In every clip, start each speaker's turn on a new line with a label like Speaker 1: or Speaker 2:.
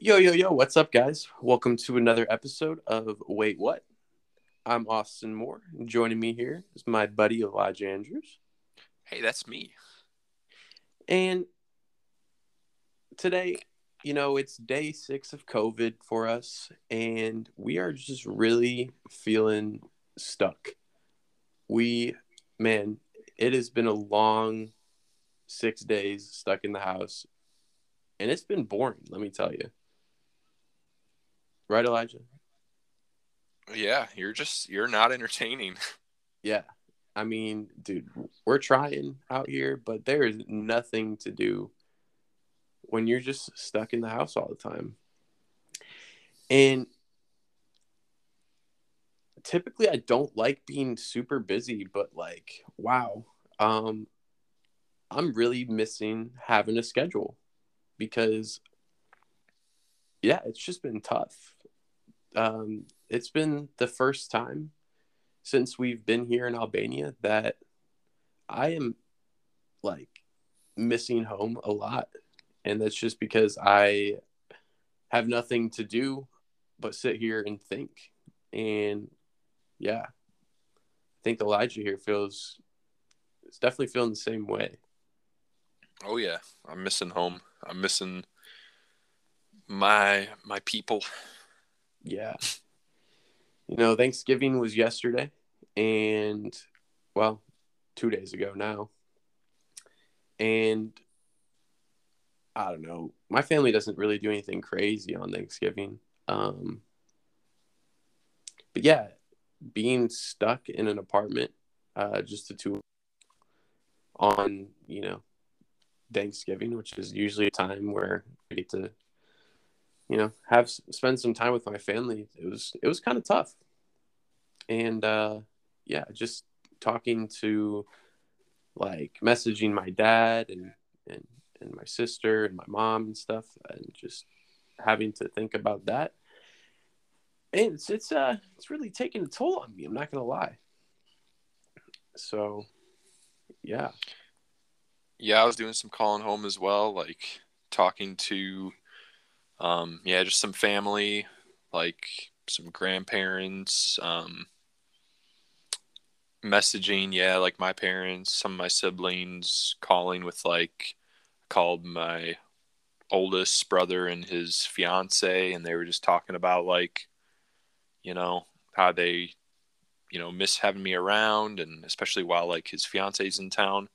Speaker 1: Yo, yo, yo, what's up, guys? Welcome to another episode of Wait What? I'm Austin Moore. Joining me here is my buddy Elijah Andrews.
Speaker 2: Hey, that's me.
Speaker 1: And today, you know, it's day six of COVID for us, and we are just really feeling stuck. We, man, it has been a long six days stuck in the house, and it's been boring, let me tell you. Right, Elijah?
Speaker 2: Yeah, you're just you're not entertaining.
Speaker 1: Yeah. I mean, dude, we're trying out here, but there is nothing to do when you're just stuck in the house all the time. And typically I don't like being super busy, but like, wow. Um I'm really missing having a schedule because yeah, it's just been tough. Um it's been the first time since we've been here in Albania that I am like missing home a lot. And that's just because I have nothing to do but sit here and think. And yeah, I think Elijah here feels it's definitely feeling the same way.
Speaker 2: Oh yeah, I'm missing home. I'm missing my my people.
Speaker 1: Yeah. You know, Thanksgiving was yesterday and well, 2 days ago now. And I don't know. My family doesn't really do anything crazy on Thanksgiving. Um but yeah, being stuck in an apartment uh just the two on, you know, Thanksgiving, which is usually a time where I get to you know have spend some time with my family. It was it was kind of tough. And uh yeah just talking to like messaging my dad and and and my sister and my mom and stuff and just having to think about that. And it's it's uh it's really taking a toll on me i'm not gonna lie. So yeah.
Speaker 2: Yeah, I was doing some calling home as well, like talking to um yeah, just some family, like some grandparents, um messaging, yeah, like my parents, some of my siblings calling with like called my oldest brother and his fiance and they were just talking about like you know how they you know miss having me around and especially while like his fiance's in town.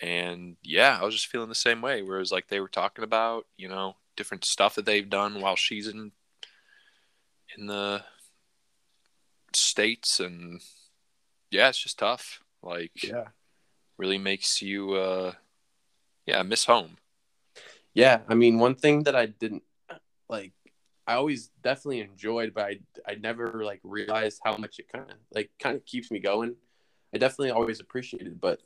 Speaker 2: And yeah i was just feeling the same way whereas like they were talking about you know different stuff that they've done while she's in in the states and yeah it's just tough. Like
Speaker 1: yeah.
Speaker 2: really makes you uh yeah miss home.
Speaker 1: Yeah, I mean, one thing that I didn't like, I always definitely enjoyed, but I I never like realized how much it kind of like kind of keeps me going. I definitely always appreciated, but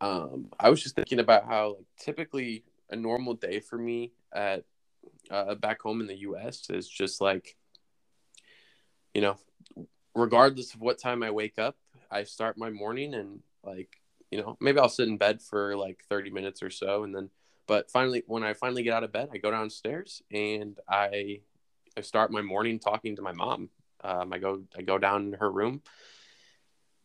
Speaker 1: um, I was just thinking about how like typically a normal day for me at uh, back home in the U.S. is just like, you know, regardless of what time I wake up, I start my morning and like, you know, maybe I'll sit in bed for like 30 minutes or so, and then but finally when i finally get out of bed i go downstairs and i i start my morning talking to my mom um, i go i go down in her room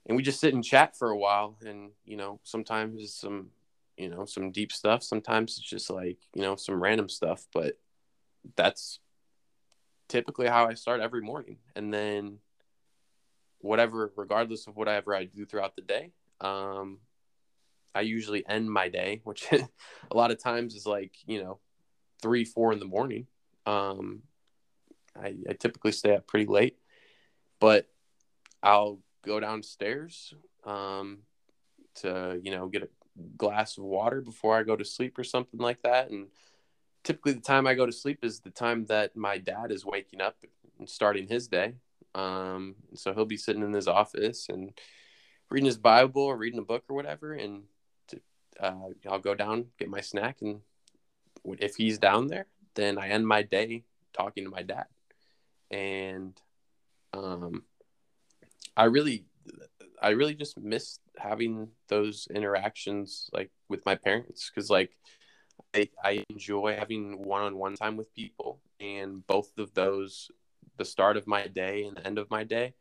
Speaker 1: and we just sit and chat for a while and you know sometimes some you know some deep stuff sometimes it's just like you know some random stuff but that's typically how i start every morning and then whatever regardless of whatever i do throughout the day um I usually end my day, which a lot of times is like, you know, three, four in the morning. Um, I, I typically stay up pretty late, but I'll go downstairs um, to, you know, get a glass of water before I go to sleep or something like that. And typically the time I go to sleep is the time that my dad is waking up and starting his day. Um, so he'll be sitting in his office and reading his Bible or reading a book or whatever. And uh, I'll go down, get my snack, and if he's down there, then I end my day talking to my dad. And um, I really, I really just miss having those interactions like with my parents because like I, I enjoy having one-on-one time with people and both of those, the start of my day and the end of my day,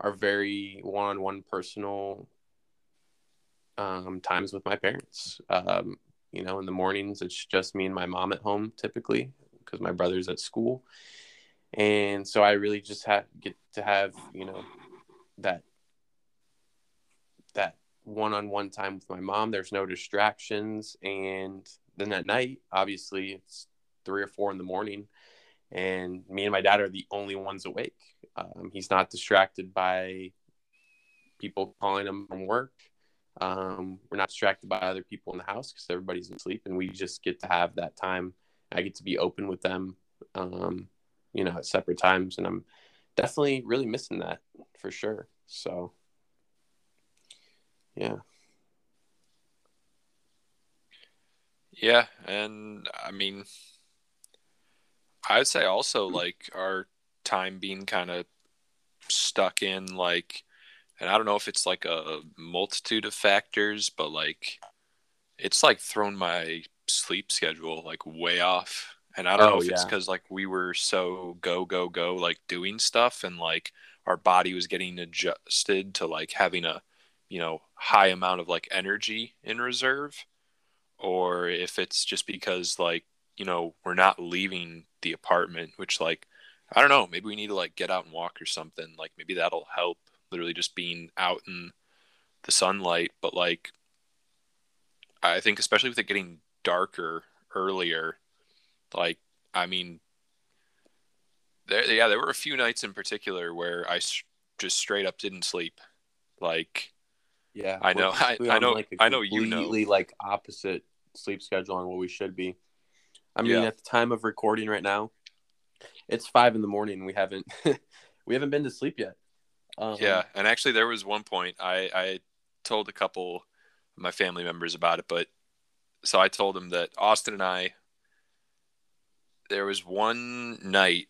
Speaker 1: are very one-on-one personal um, times with my parents. Um, you know, in the mornings, it's just me and my mom at home typically because my brother's at school. And so I really just have get to have, you know, that that one-on-one time with my mom. There's no distractions. And then at night, obviously it's three or four in the morning and me and my dad are the only ones awake. Um, he's not distracted by people calling him from work. Um, we're not distracted by other people in the house because everybody's asleep, and we just get to have that time. I get to be open with them, um, you know, at separate times, and I'm definitely really missing that for sure. So, yeah.
Speaker 2: Yeah, and I mean, I would say also like our time being kind of stuck in like and I don't know if it's like a multitude of factors, but like it's like thrown my sleep schedule like way off. And I don't oh, know if yeah. it's because like we were so go go go like doing stuff and like our body was getting adjusted to like having a you know high amount of like energy in reserve, or if it's just because like you know we're not leaving the apartment, which like I don't know, maybe we need to like get out and walk or something. Like maybe that'll help literally just being out in the sunlight. But like, I think especially with it getting darker earlier, like, I mean, there, yeah, there were a few nights in particular where I just straight up didn't sleep. Like,
Speaker 1: yeah,
Speaker 2: I know, I, I know, like I know you know,
Speaker 1: like opposite sleep schedule on what we should be. I mean, yeah. at the time of recording right now, it's five in the morning. We haven't we haven't been to sleep yet.
Speaker 2: Um, yeah, and actually, there was one point I I told a couple of my family members about it, but so I told them that Austin and I there was one night.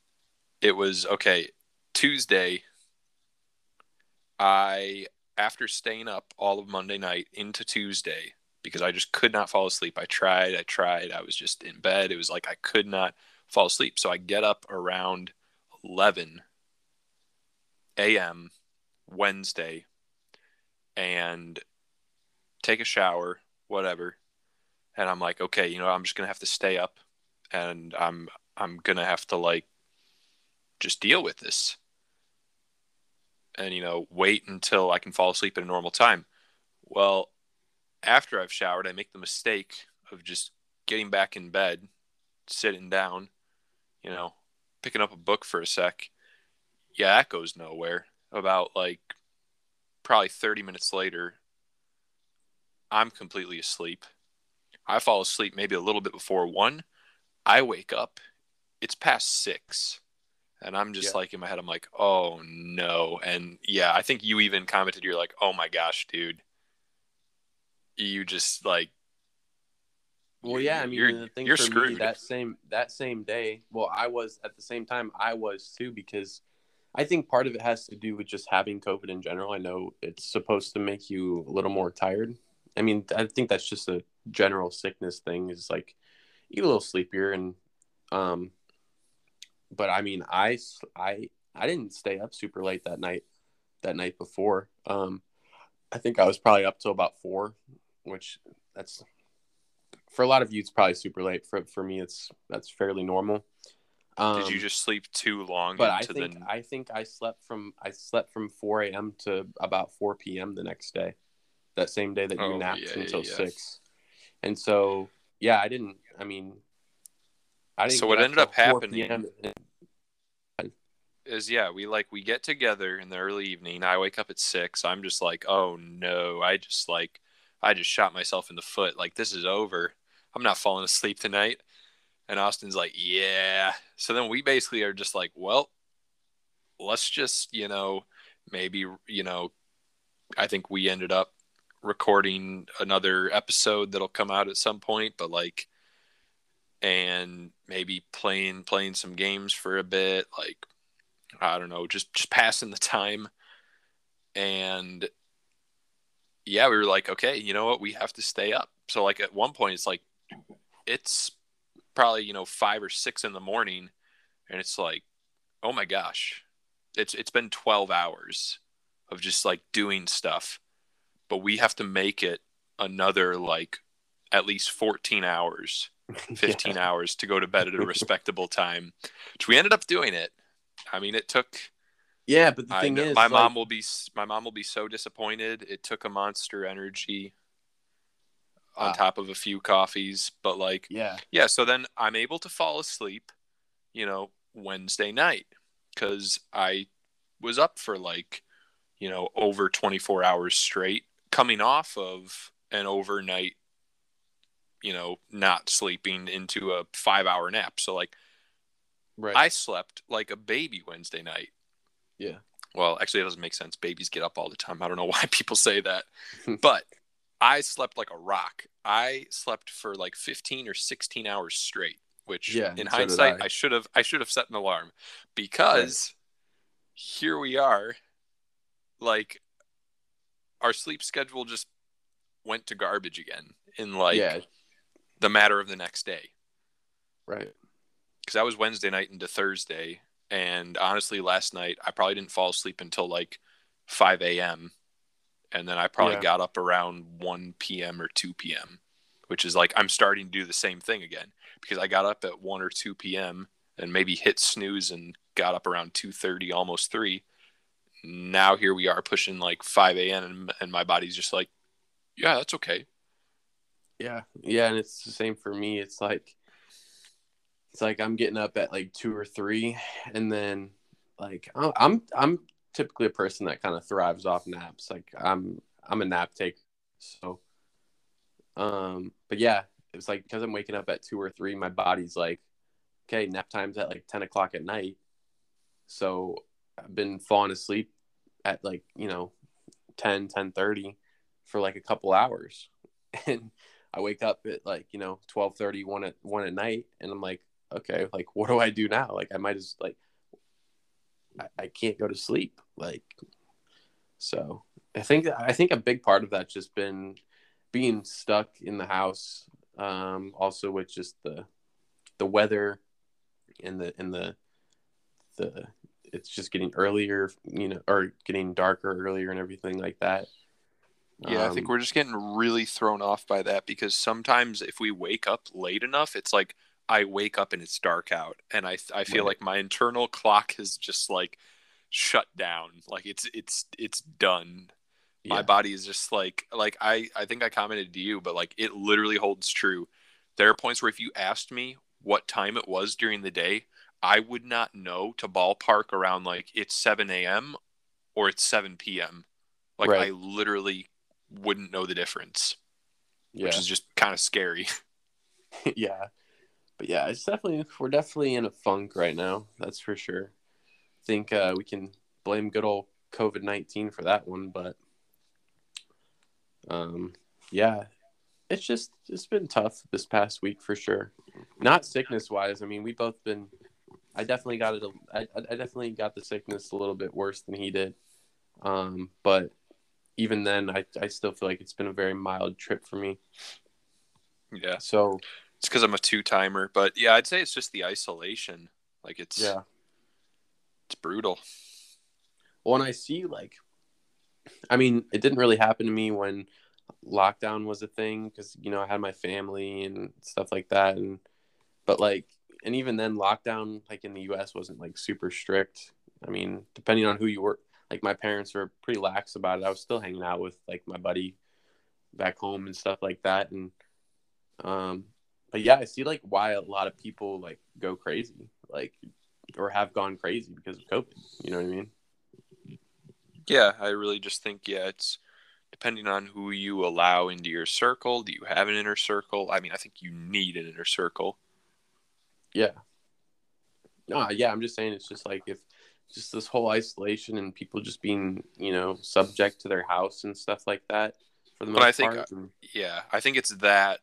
Speaker 2: It was okay Tuesday. I after staying up all of Monday night into Tuesday because I just could not fall asleep. I tried, I tried. I was just in bed. It was like I could not fall asleep. So I get up around 11 a.m. Wednesday and take a shower, whatever. And I'm like, okay, you know, I'm just gonna have to stay up, and I'm I'm gonna have to like just deal with this, and you know, wait until I can fall asleep at a normal time. Well, after I've showered, I make the mistake of just getting back in bed, sitting down, you know, picking up a book for a sec. Yeah, that goes nowhere. About like probably 30 minutes later, I'm completely asleep. I fall asleep maybe a little bit before one. I wake up, it's past six. And I'm just yeah. like in my head, I'm like, oh no. And yeah, I think you even commented, you're like, oh my gosh, dude. You just like
Speaker 1: well, yeah, I mean, you're, the thing you're for screwed. me that same that same day. Well, I was at the same time. I was too because I think part of it has to do with just having COVID in general. I know it's supposed to make you a little more tired. I mean, I think that's just a general sickness thing. Is like you a little sleepier and um. But I mean, I I I didn't stay up super late that night. That night before, um, I think I was probably up till about four, which that's for a lot of you, it's probably super late. For for me, it's that's fairly normal.
Speaker 2: Um, Did you um, just sleep too long?
Speaker 1: But I think the... I think I slept from I slept from four a.m. to about four p.m. the next day. That same day that you oh, napped yeah, until yeah. six, and so yeah, I didn't. I mean,
Speaker 2: I didn't. So what ended up happening is yeah, we like we get together in the early evening. I wake up at six. I'm just like, oh no, I just like I just shot myself in the foot. Like this is over. I'm not falling asleep tonight. And Austin's like, yeah. So then we basically are just like, well, let's just, you know, maybe, you know, I think we ended up recording another episode that'll come out at some point, but like, and maybe playing playing some games for a bit, like I don't know, just just passing the time. And yeah, we were like, okay, you know what, we have to stay up. So like at one point, it's like it's probably you know five or six in the morning, and it's like, oh my gosh, it's it's been 12 hours of just like doing stuff, but we have to make it another like at least 14 hours, 15 yeah. hours to go to bed at a respectable time, which we ended up doing it. I mean, it took.
Speaker 1: Yeah, but the thing is,
Speaker 2: my like... mom will be my mom will be so disappointed. It took a Monster Energy on ah. top of a few coffees, but like,
Speaker 1: yeah,
Speaker 2: yeah. So then I'm able to fall asleep, you know, Wednesday night because I was up for like, you know, over 24 hours straight, coming off of an overnight, you know, not sleeping into a five hour nap. So like, Right. I slept like a baby Wednesday night.
Speaker 1: Yeah.
Speaker 2: Well, actually, it doesn't make sense. Babies get up all the time. I don't know why people say that, but I slept like a rock. I slept for like 15 or 16 hours straight, which yeah, in so hindsight, I. I. should have I should have set an alarm because right. here we are, like our sleep schedule just went to garbage again in like yeah. the matter of the next day.
Speaker 1: Right
Speaker 2: because that was Wednesday night into Thursday. And honestly, last night I probably didn't fall asleep until like 5 a.m. And then I probably yeah. got up around 1 p.m. or 2 p.m., which is like I'm starting to do the same thing again because I got up at 1 or 2 p.m. and maybe hit snooze and got up around 2:30, almost 3. Now here we are pushing like 5 a.m. and, and my body's just like, yeah, that's okay.
Speaker 1: Yeah, yeah, and it's the same for me. It's like it's like I'm getting up at like two or three, and then like I'm I'm typically a person that kind of thrives off naps. Like I'm I'm a nap taker, so um, but yeah, it's like because I'm waking up at two or three, my body's like, okay, nap time's at like ten o'clock at night, so I've been falling asleep at like you know 10 10 30 for like a couple hours and i wake up at like you know 12 30 1 at 1 at night and i'm like okay, like what do I do now? Like I might just like I, I can't go to sleep. Like so I think I think a big part of that's just been being stuck in the house. Um, also with just the the weather and the and the the it's just getting earlier, you know, or getting darker earlier and everything like that.
Speaker 2: Yeah, um, I think um, we're just getting really thrown off by that because sometimes if we wake up late enough, it's like I wake up and it's dark out, and I I feel right. like my internal clock has just like shut down, like it's it's it's done. Yeah. My body is just like like I I think I commented to you, but like it literally holds true. There are points where if you asked me what time it was during the day, I would not know to ballpark around like it's 7 a.m. or it's 7 p.m. Like right. I literally wouldn't know the difference, yeah. which is just kind of scary.
Speaker 1: yeah but yeah, it's definitely we're definitely in a funk right now. That's for sure. I think uh, we can blame good old COVID nineteen for that one, but um, yeah, it's just it's been tough this past week for sure. Not sickness wise. I mean, we both been. I definitely got it. I, I definitely got the sickness a little bit worse than he did. Um, but even then, I I still feel like it's been a very mild trip for me.
Speaker 2: Yeah.
Speaker 1: So
Speaker 2: it's because I'm a two timer, but yeah, I'd say it's just the isolation. Like it's
Speaker 1: yeah,
Speaker 2: it's brutal.
Speaker 1: When I see like, I mean, it didn't really happen to me when lockdown was a thing because you know I had my family and stuff like that, and but like, and even then, lockdown like in the U.S. wasn't like super strict. I mean, depending on who you were, like my parents were pretty lax about it. I was still hanging out with like my buddy back home and stuff like that, and um, but yeah, I see like why a lot of people like go crazy, like or have gone crazy because of COVID. You know what I mean?
Speaker 2: Yeah, I really just think yeah, it's depending on who you allow into your circle. Do you have an inner circle? I mean, I think you need an inner circle.
Speaker 1: Yeah. No, yeah, I'm just saying it's just like if just this whole isolation and people just being, you know, subject to their house and stuff like that
Speaker 2: for the most but I think, part. yeah, I think it's that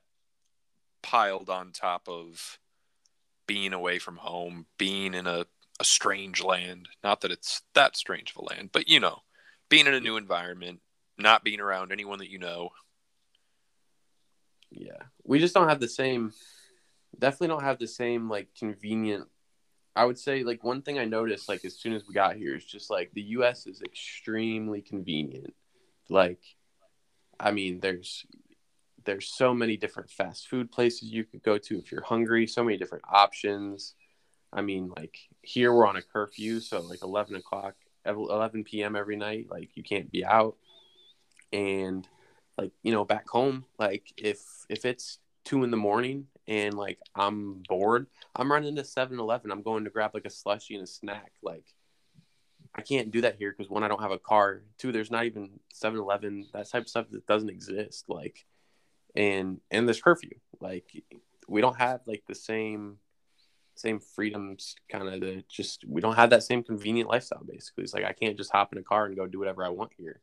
Speaker 2: piled on top of being away from home, being in a, a strange land. Not that it's that strange of a land, but you know, being in a new environment, not being around anyone that you know.
Speaker 1: Yeah. We just don't have the same definitely don't have the same like convenient I would say like one thing I noticed like as soon as we got here is just like the US is extremely convenient. Like I mean there's there's so many different fast food places you could go to if you're hungry, so many different options. I mean like here we're on a curfew, so like eleven o'clock 11 p.m. every night, like you can't be out. And like, you know, back home, like if if it's two in the morning and like I'm bored, I'm running to 7-Eleven. I'm going to grab like a slushy and a snack. Like I can't do that here because one, I don't have a car. Two, there's not even 7-Eleven, that type of stuff that doesn't exist. Like and and there's curfew. Like we don't have like the same same freedoms kind of the just we don't have that same convenient lifestyle basically. It's like i can't just hop in a car and go do whatever i want here.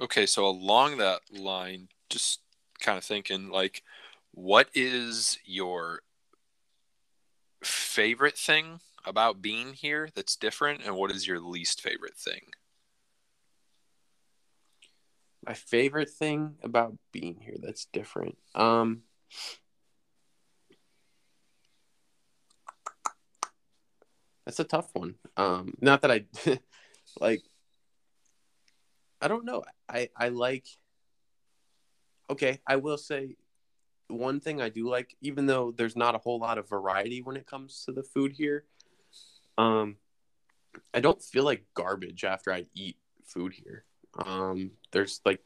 Speaker 2: Okay so along that line just kind of thinking like what is your favorite thing about being here that's different and what is your least favorite thing
Speaker 1: my favorite thing about being here that's different um That's a tough one. Um, not that I like. I don't know. I I like. Okay, I will say one thing I do like, even though there's not a whole lot of variety when it comes to the food here. Um, I don't feel like garbage after I eat food here. Um, there's like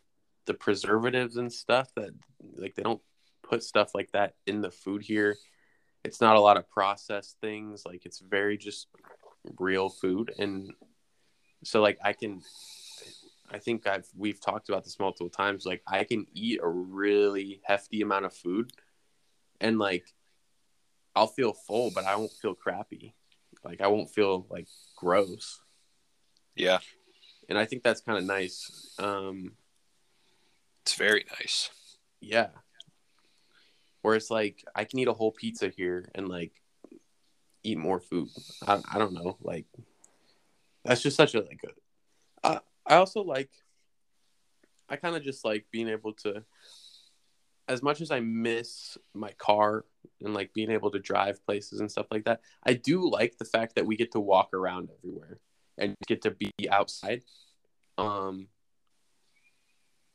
Speaker 1: the preservatives and stuff that like they don't put stuff like that in the food here. It's not a lot of processed things. Like it's very just real food. And so like i can i think i've we've talked about this multiple times. Like i can eat a really hefty amount of food and like i'll feel full but i won't feel crappy. Like i won't feel like gross.
Speaker 2: Yeah
Speaker 1: and i think that's kind of nice um
Speaker 2: it's very nice
Speaker 1: yeah where it's like I can eat a whole pizza here and like eat more food. I, I don't know, like that's just such a like a. I, I also like. I kind of just like being able to, as much as I miss my car and like being able to drive places and stuff like that. I do like the fact that we get to walk around everywhere and get to be outside. Um,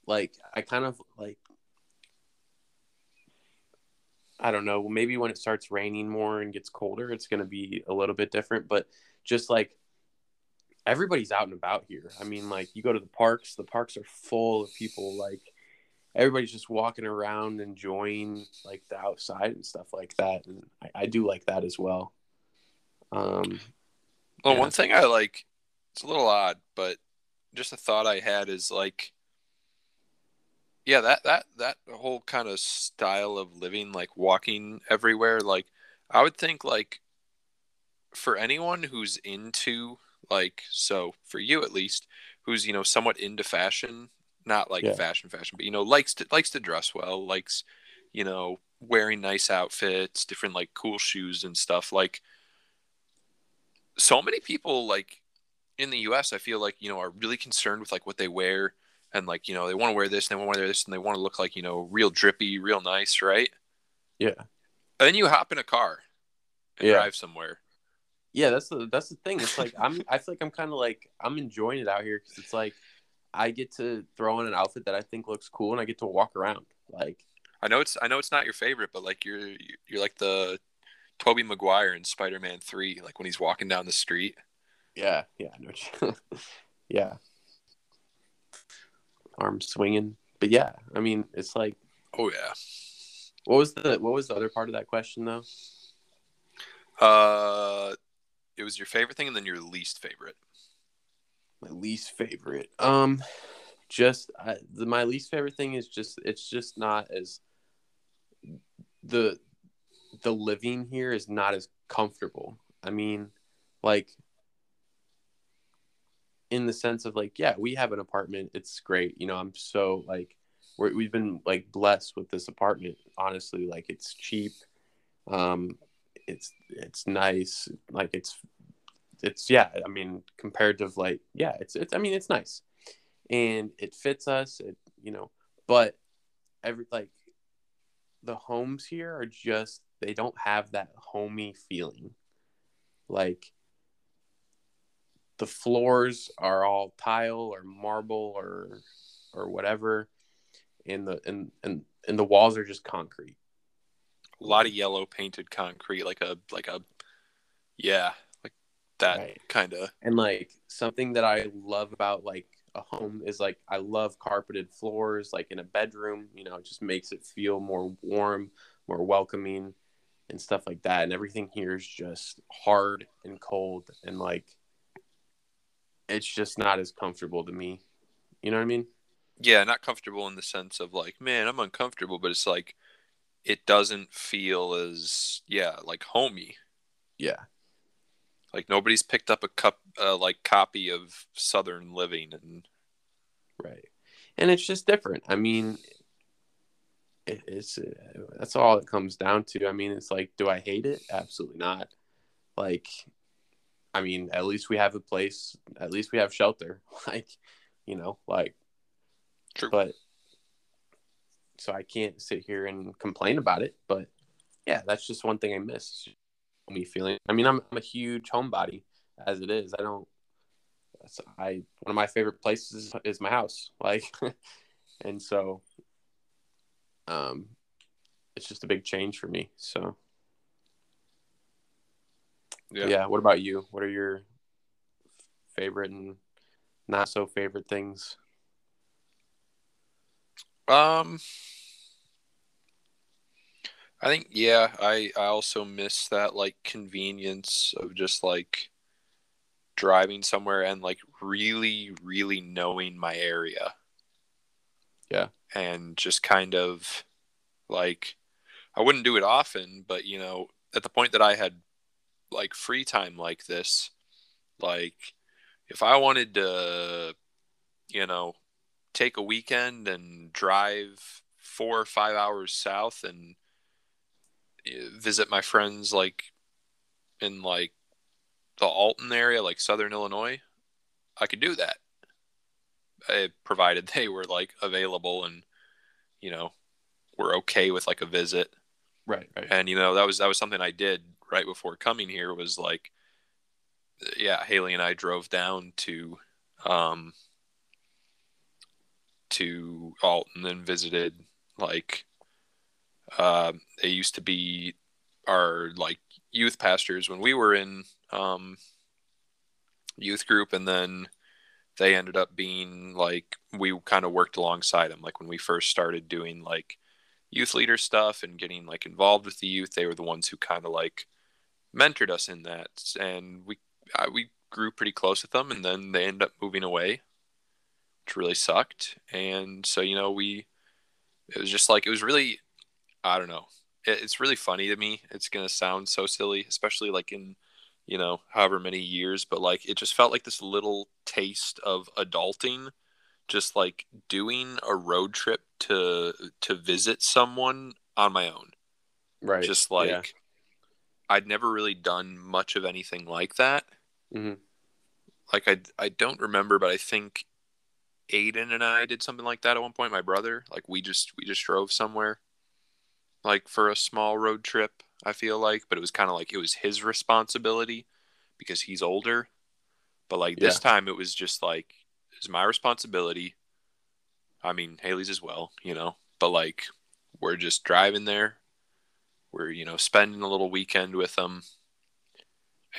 Speaker 1: like I kind of like I don't know, maybe when it starts raining more and gets colder, it's going to be a little bit different. But just like everybody's out and about here. I mean, like you go to the parks, the parks are full of people. Like everybody's just walking around, enjoying like the outside and stuff like that. And I, I do like that as well. Um,
Speaker 2: well, yeah. one thing I like, it's a little odd, but just a thought I had is like, yeah that that that whole kind of style of living like walking everywhere like i would think like for anyone who's into like so for you at least who's you know somewhat into fashion not like yeah. fashion fashion but you know likes to likes to dress well likes you know wearing nice outfits different like cool shoes and stuff like so many people like in the us i feel like you know are really concerned with like what they wear and like you know they want to wear this and they want to wear this and they want to look like you know real drippy real nice right?
Speaker 1: Yeah.
Speaker 2: And then you hop in a car and yeah. drive somewhere.
Speaker 1: Yeah that's the that's the thing. It's like i'm i feel like i'm kind of like i'm enjoying it out here because it's like i get to throw on an outfit that i think looks cool and i get to walk around like.
Speaker 2: I know it's i know it's not your favorite but like you're you're like the tobey maguire in spider-man 3 like when he's walking down the street
Speaker 1: yeah yeah no, yeah arms swinging. But yeah, I mean, it's like,
Speaker 2: oh yeah.
Speaker 1: What was the what was the other part of that question though?
Speaker 2: Uh, it was your favorite thing, and then your least favorite.
Speaker 1: My least favorite, um, just I, the, my least favorite thing is just it's just not as the the living here is not as comfortable. I mean, like in the sense of like, yeah, we have an apartment. It's great. You know, I'm so like, we have been like blessed with this apartment. Honestly, like it's cheap. Um, it's it's nice. Like it's it's yeah. I mean, compared to like yeah, it's it's. I mean, it's nice, and it fits us. It you know, but every like the homes here are just they don't have that homey feeling. like the floors are all tile or marble or or whatever and the and and, and the walls are just concrete.
Speaker 2: A lot of yellow painted concrete like a like a yeah like that right. kind of
Speaker 1: and like something that i love about like a home is like i love carpeted floors like in a bedroom you know it just makes it feel more warm more welcoming and stuff like that. And everything here is just hard and cold and like it's just not as comfortable to me. You know what I mean?
Speaker 2: Yeah, not comfortable in the sense of like, man, I'm uncomfortable, but it's like it doesn't feel as yeah, like homey.
Speaker 1: Yeah.
Speaker 2: Like nobody's picked up a cup uh, like copy of Southern Living and
Speaker 1: right. And it's just different. I mean, it, it's uh, that's all it comes down to. I mean, it's like do I hate it? Absolutely not. Like I mean, at least we have a place. At least we have shelter. Like, you know, like. True. But so I can't sit here and complain about it. But yeah, that's just one thing I miss. Me feeling. I mean, I'm, I'm a huge homebody as it is. I don't. I one of my favorite places is my house. Like, and so, um, it's just a big change for me. So yeah. yeah. What about you? What are your favorite and not so favorite things?
Speaker 2: Um, I think yeah, I I also miss that like convenience of just like driving somewhere and like really really knowing my area.
Speaker 1: Yeah.
Speaker 2: And just kind of like I wouldn't do it often, but you know, at the point that I had like free time like this, like if I wanted to, you know, take a weekend and drive four or five hours south and eh, visit my friends like in like the Alton area, like Southern Illinois, I could do that. I, provided they were like available and you know were okay with like a visit.
Speaker 1: Right, right.
Speaker 2: And you know that was that was something I did right before coming here was like, yeah, Haley and I drove down to, um, to Alton and then visited like, uh, they used to be our like youth pastors when we were in, um, youth group. And then they ended up being like we kind of worked alongside them. Like when we first started doing like youth leader stuff and getting like involved with the youth they were the ones who kind of like mentored us in that, and we I, we grew pretty close with them, and then they ended up moving away, which really sucked. And so you know we, it was just like it was really, I don't know, it, it's really funny to me. It's gonna sound so silly, especially like in you know however many years, but like it just felt like this little taste of adulting just like doing a road trip to to visit someone on my own
Speaker 1: right
Speaker 2: just like yeah. I'd never really done much of anything like that.
Speaker 1: Mm-hmm.
Speaker 2: Like I, I don't remember, but I think Aiden and I did something like that at one point. My brother, like we just we just drove somewhere, like for a small road trip. I feel like, but it was kind of like it was his responsibility because he's older. But like this time, it was just like it's my responsibility. I mean, Haley's as well, you know. But like, we're just driving there we're you know spending a little weekend with them.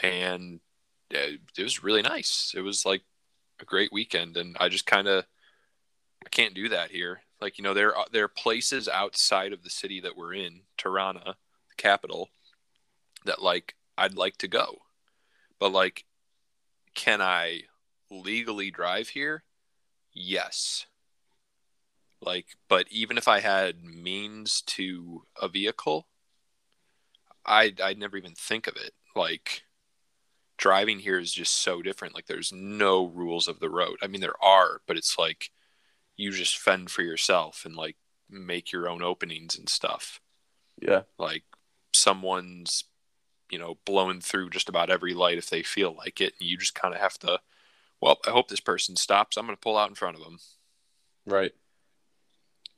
Speaker 2: And it, it was really nice. It was like a great weekend. And i just kind of i can't do that here. Like you know there are there are places outside of the city that we're in tirana the capital that like i'd like to go. But like can i legally drive here? Yes. Like but even if i had means to a vehicle I I never even think of it. Like driving here is just so different. Like there's no rules of the road. I mean there are, but it's like you just fend for yourself and like make your own openings and stuff.
Speaker 1: Yeah.
Speaker 2: Like someone's you know blowing through just about every light if they feel like it and you just kind of have to well, I hope this person stops. I'm going to pull out in front of them.
Speaker 1: Right.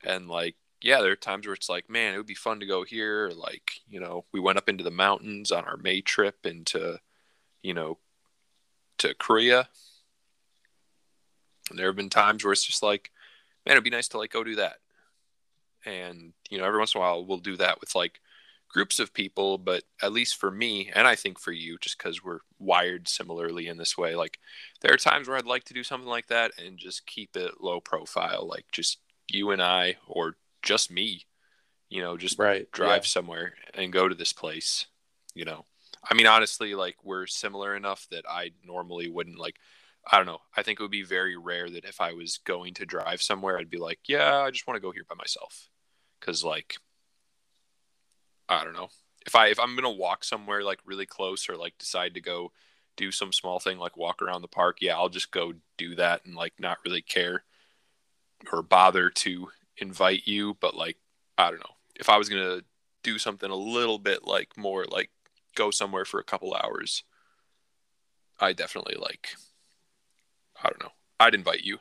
Speaker 2: And like yeah, there are times where it's like, man, it would be fun to go here. Like, you know, we went up into the mountains on our May trip into you know, to Korea. And there have been times where it's just like, man, it'd be nice to like go do that. And, you know, every once in a while we'll do that with like groups of people, but at least for me, and I think for you, just because we're wired similarly in this way, like there are times where I'd like to do something like that and just keep it low profile, like just you and I, or just me, you know, just
Speaker 1: right.
Speaker 2: drive
Speaker 1: yeah.
Speaker 2: somewhere and go to this place, you know. I mean, honestly, like we're similar enough that I normally wouldn't like. I don't know. I think it would be very rare that if I was going to drive somewhere, I'd be like, yeah, I just want to go here by myself. Cause like, I don't know. If I, if I'm going to walk somewhere like really close or like decide to go do some small thing, like walk around the park, yeah, I'll just go do that and like not really care or bother to invite you. But like, I don't know. If I was to do something a little bit like more like go somewhere for a couple hours, I definitely like. I don't know. I'd invite you.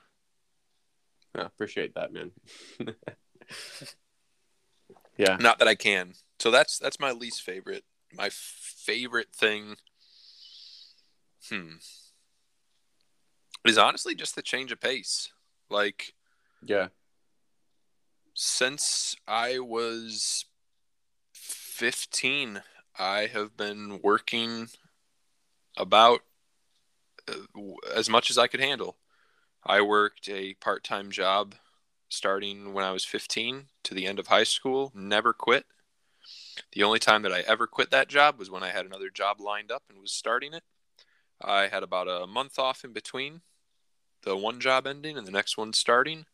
Speaker 1: I appreciate that, man. yeah.
Speaker 2: Not that I can. So that's that's my least favorite. My favorite thing. Hmm. Is honestly just the change of pace. Like.
Speaker 1: Yeah.
Speaker 2: Since I was 15, I have been working about uh, as much as I could handle. I worked a part time job starting when I was 15 to the end of high school, never quit. The only time that I ever quit that job was when I had another job lined up and was starting it. I had about a month off in between the one job ending and the next one starting.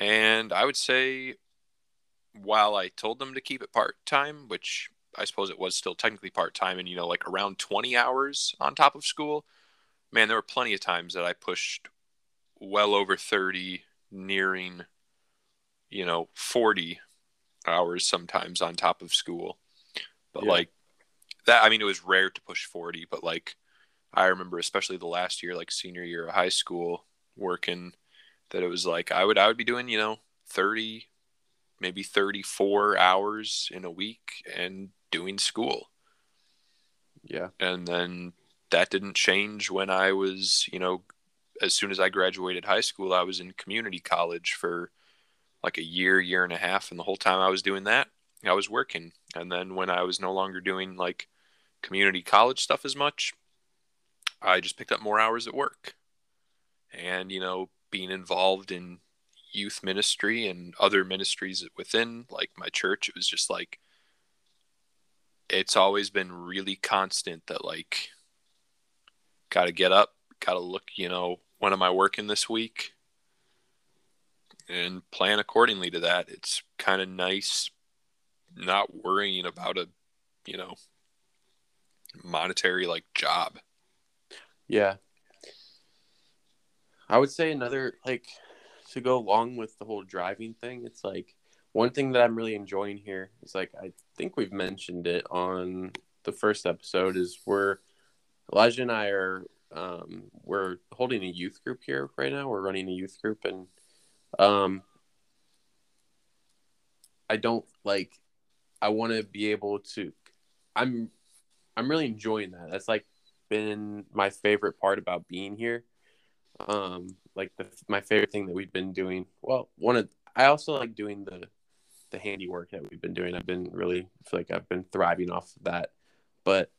Speaker 2: And I would say, while I told them to keep it part time, which I suppose it was still technically part time and, you know, like around 20 hours on top of school, man, there were plenty of times that I pushed well over 30, nearing, you know, 40 hours sometimes on top of school. But yeah. like that, I mean, it was rare to push 40, but like I remember, especially the last year, like senior year of high school, working that it was like I would, I would be doing, you know, 30, maybe 34 hours in a week and doing school.
Speaker 1: Yeah.
Speaker 2: And then that didn't change when I was, you know, as soon as I graduated high school, I was in community college for like a year, year and a half. And the whole time I was doing that, I was working. And then when I was no longer doing like community college stuff as much, I just picked up more hours at work. And, you know, being involved in youth ministry and other ministries within like my church, it was just like, it's always been really constant that like got to get up, got to look, you know, when am I working this week? And plan accordingly to that. It's kind of nice not worrying about a, you know, monetary like job.
Speaker 1: Yeah. I would say another like to go along with the whole driving thing, it's like one thing that I'm really enjoying here is like I think we've mentioned it on the first episode is we're Elijah and I are um, we're holding a youth group here right now. We're running a youth group, and um, I don't like. I want to be able to. I'm, I'm really enjoying that. That's like been my favorite part about being here. Um, like the my favorite thing that we've been doing. Well, one of I also like doing the the handiwork that we've been doing. I've been really feel like I've been thriving off of that. But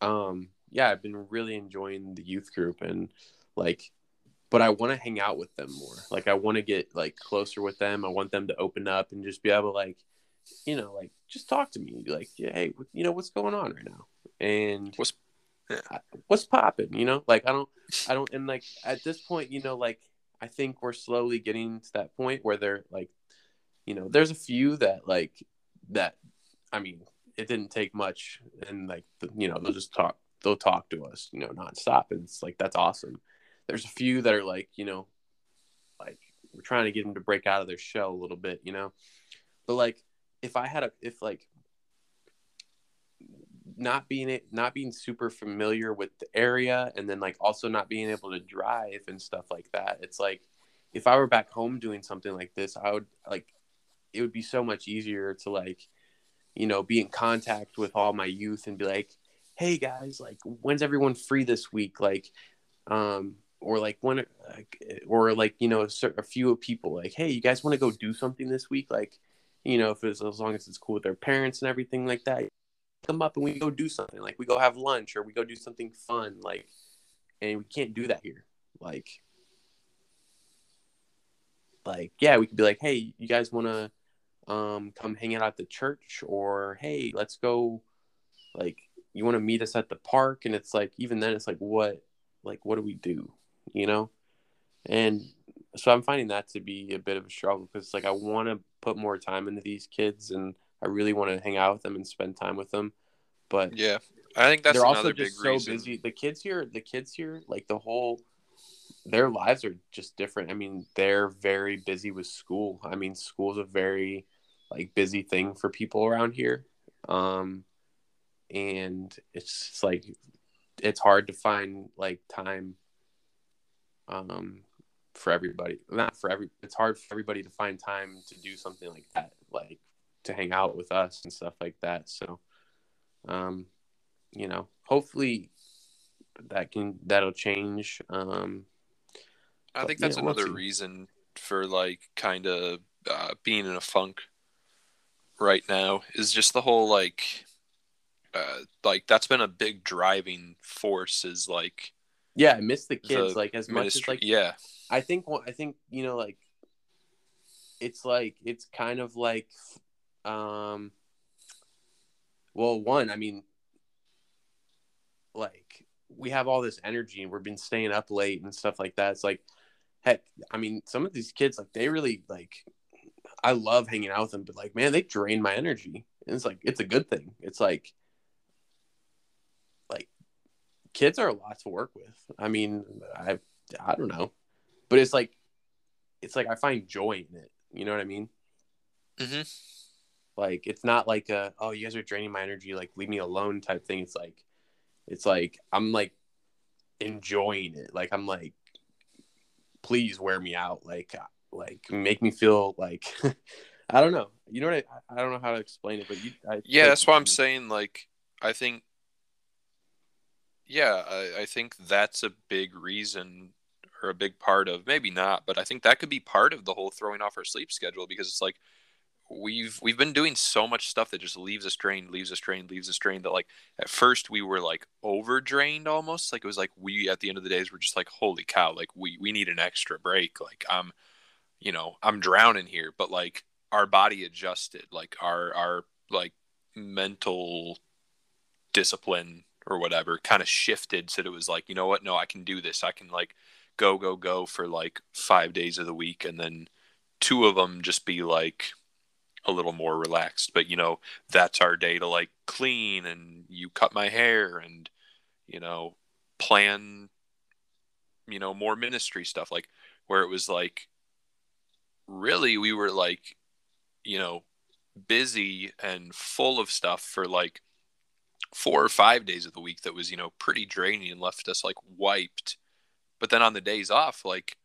Speaker 1: um yeah, I've been really enjoying the youth group and like but I want to hang out with them more. Like I want to get like closer with them. I want them to open up and just be able to like you know, like just talk to me. Like, hey, you know what's going on right now? And
Speaker 2: what's
Speaker 1: what's popping, you know? Like I don't I don't and like at this point, you know, like I think we're slowly getting to that point where they're like you know, there's a few that like that I mean, it didn't take much and like you know, they'll just talk they'll talk to us, you know, nonstop. And it's like that's awesome. There's a few that are like, you know, like we're trying to get them to break out of their shell a little bit, you know. But like if I had a if like not being it not being super familiar with the area and then like also not being able to drive and stuff like that, it's like if I were back home doing something like this, I would like it would be so much easier to like, you know, be in contact with all my youth and be like, hey guys, like when's everyone free this week? Like, um, or like like, or like you know, a, a few of people like, hey, you guys want to go do something this week? Like, you know, if it's as long as it's cool with their parents and everything like that, up and we go do something. Like we go have lunch or we go do something fun. Like, and we can't do that here. Like, like yeah, we could be like, hey, you guys want to um come hang out at the church or hey, let's go like you want to meet us at the park and it's like even then it's like what like what do we do you know and so i'm finding that to be a bit of a struggle because like i want to put more time into these kids and i really want to hang out with them and spend time with them but
Speaker 2: yeah. I think that's
Speaker 1: they're also just so
Speaker 2: reason.
Speaker 1: busy. The kids here the kids here like the whole their lives are just different. I mean they're very busy with school. I mean school's a very like busy thing for people around here. Um and it's just like it's hard to find like time um for everybody. Not for every it's hard for everybody to find time to do something like that like to hang out with us and stuff like that. So um you know hopefully that can that'll change um
Speaker 2: i
Speaker 1: but,
Speaker 2: think that's
Speaker 1: yeah, we'll
Speaker 2: another reason for like kind of uh, being in a funk right now is just the whole like uh, like that's been a big driving force is like
Speaker 1: yeah i miss the kids
Speaker 2: the
Speaker 1: like as much as like
Speaker 2: yeah.
Speaker 1: I think I think you know like it's like it's kind of like um well one I mean like we have all this energy and we've been staying up late and stuff like that. It's like heck I mean some of these kids like they really like I love hanging out with them but like man they drain my energy. And it's like it's a good thing. It's like like kids are a lot to work with. I mean I I don't know. But it's like it's like I find joy in it. You know what I mean?
Speaker 2: hmm
Speaker 1: Like it's not like a oh you guys are draining my energy, like leave me alone type thing. It's like it's like I'm like enjoying it. Like I'm like please wear me out. Like uh, like make me feel like I don't know. You know what I I don't know how to explain it, but you I,
Speaker 2: yeah that's why i'm saying like i think yeah I, I think that's a big reason or a big part of maybe not but i think that could be part of the whole throwing off our sleep schedule because it's like we've we've been doing so much stuff that just leaves us drained leaves us drained leaves us drained that like at first we were like over drained almost like it was like we at the end of the days were just like holy cow like we we need an extra break like i'm you know i'm drowning here. But like our body adjusted like our our like mental discipline or whatever kind of shifted so that it was like you know what? No i can do this. I can like go go go for like five days of the week and then two of them just be like a little more relaxed but you know that's our day to like clean and you cut my hair and you know plan you know more ministry stuff like where it was like really we were like you know busy and full of stuff for like four or five days of the week that was you know pretty draining and left us like wiped. But then on the days off like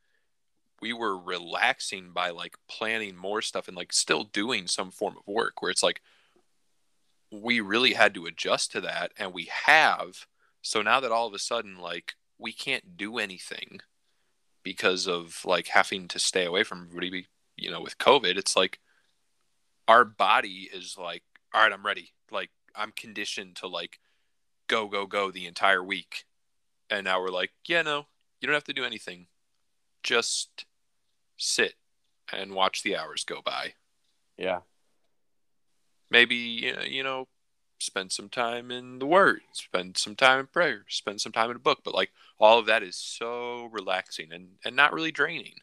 Speaker 2: we were relaxing by like planning more stuff and like still doing some form of work where it's like we really had to adjust to that and we have. So now that all of a sudden like we can't do anything because of like having to stay away from everybody you know with covid it's like our body is like all right i'm ready. Like i'm conditioned to like go go go the entire week. And now we're like yeah no you don't have to do anything just sit and watch the hours go by
Speaker 1: Yeah.
Speaker 2: maybe you know, spend some time in the word spend some time in prayer spend some time in a book but like all of that is so relaxing and and not really draining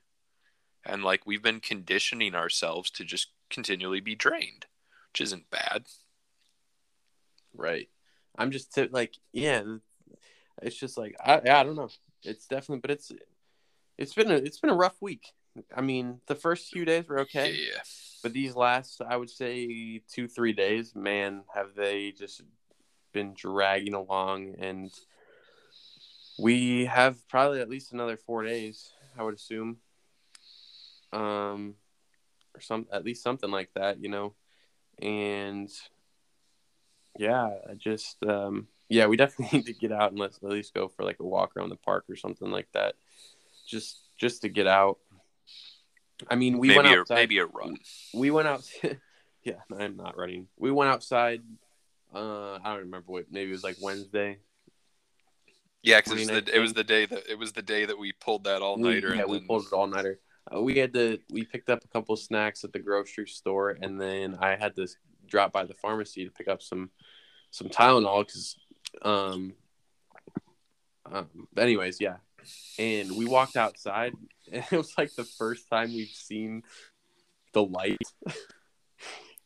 Speaker 2: and like we've been conditioning ourselves to just continually be drained which isn't bad
Speaker 1: Right. I'm just t- like, yeah, it's just like I, I don't know. It's definitely, but it's it's been a it's been a rough week. I mean, the first few days were okay,
Speaker 2: yeah
Speaker 1: but these last, I would say, two three days, man, have they just been dragging along, and we have probably at least another four days, I would assume, um, or some at least something like that, you know, and yeah, I just um, yeah, we definitely need to get out and let's at least go for like a walk around the park or something like that. Just just to get out. I mean, we
Speaker 2: maybe
Speaker 1: went
Speaker 2: a, maybe a run.
Speaker 1: We went out. yeah, I'm not running. We went outside. Uh, I don't remember what. Maybe it was like Wednesday.
Speaker 2: Yeah, because it was the it was the day that it was the day that we pulled that all nighter.
Speaker 1: Yeah,
Speaker 2: and
Speaker 1: we
Speaker 2: then-
Speaker 1: pulled it all nighter. Uh, we had to. We picked up a couple snacks at the grocery store, and then I had to drop by the pharmacy to pick up some some Tylenol because. Um, um. Anyways, yeah, and we walked outside, and it was like the first time we've seen the light.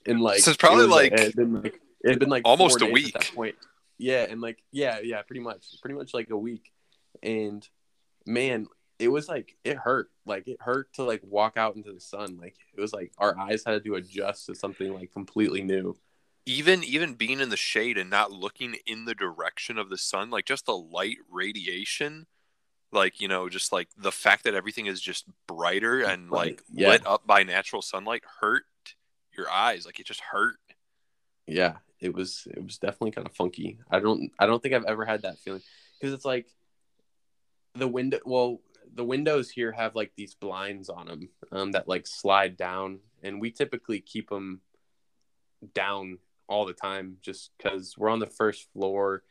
Speaker 1: and like
Speaker 2: So it's probably
Speaker 1: it uh,
Speaker 2: like-
Speaker 1: it had been like it had been like
Speaker 2: Almost a
Speaker 1: days at that
Speaker 2: week.
Speaker 1: point. Yeah, and like yeah, yeah, pretty much, pretty much like a week, and man, it was like it hurt, like it hurt to like walk out into the sun. Like it was like our eyes had to adjust to something like completely new.
Speaker 2: even even being in the shade and not looking in the direction of the sun, like just the light radiation, like you know, just like the fact that everything is just brighter and like
Speaker 1: yeah.
Speaker 2: lit up by natural sunlight hurt your eyes. Like it just hurt.
Speaker 1: Yeah, it was it was definitely kind of funky. I don't I don't think I've ever had that feeling because it's like the window. Well, the windows here have like these blinds on them um, that like slide down, and we typically keep them down all the time just because we're on the first floor.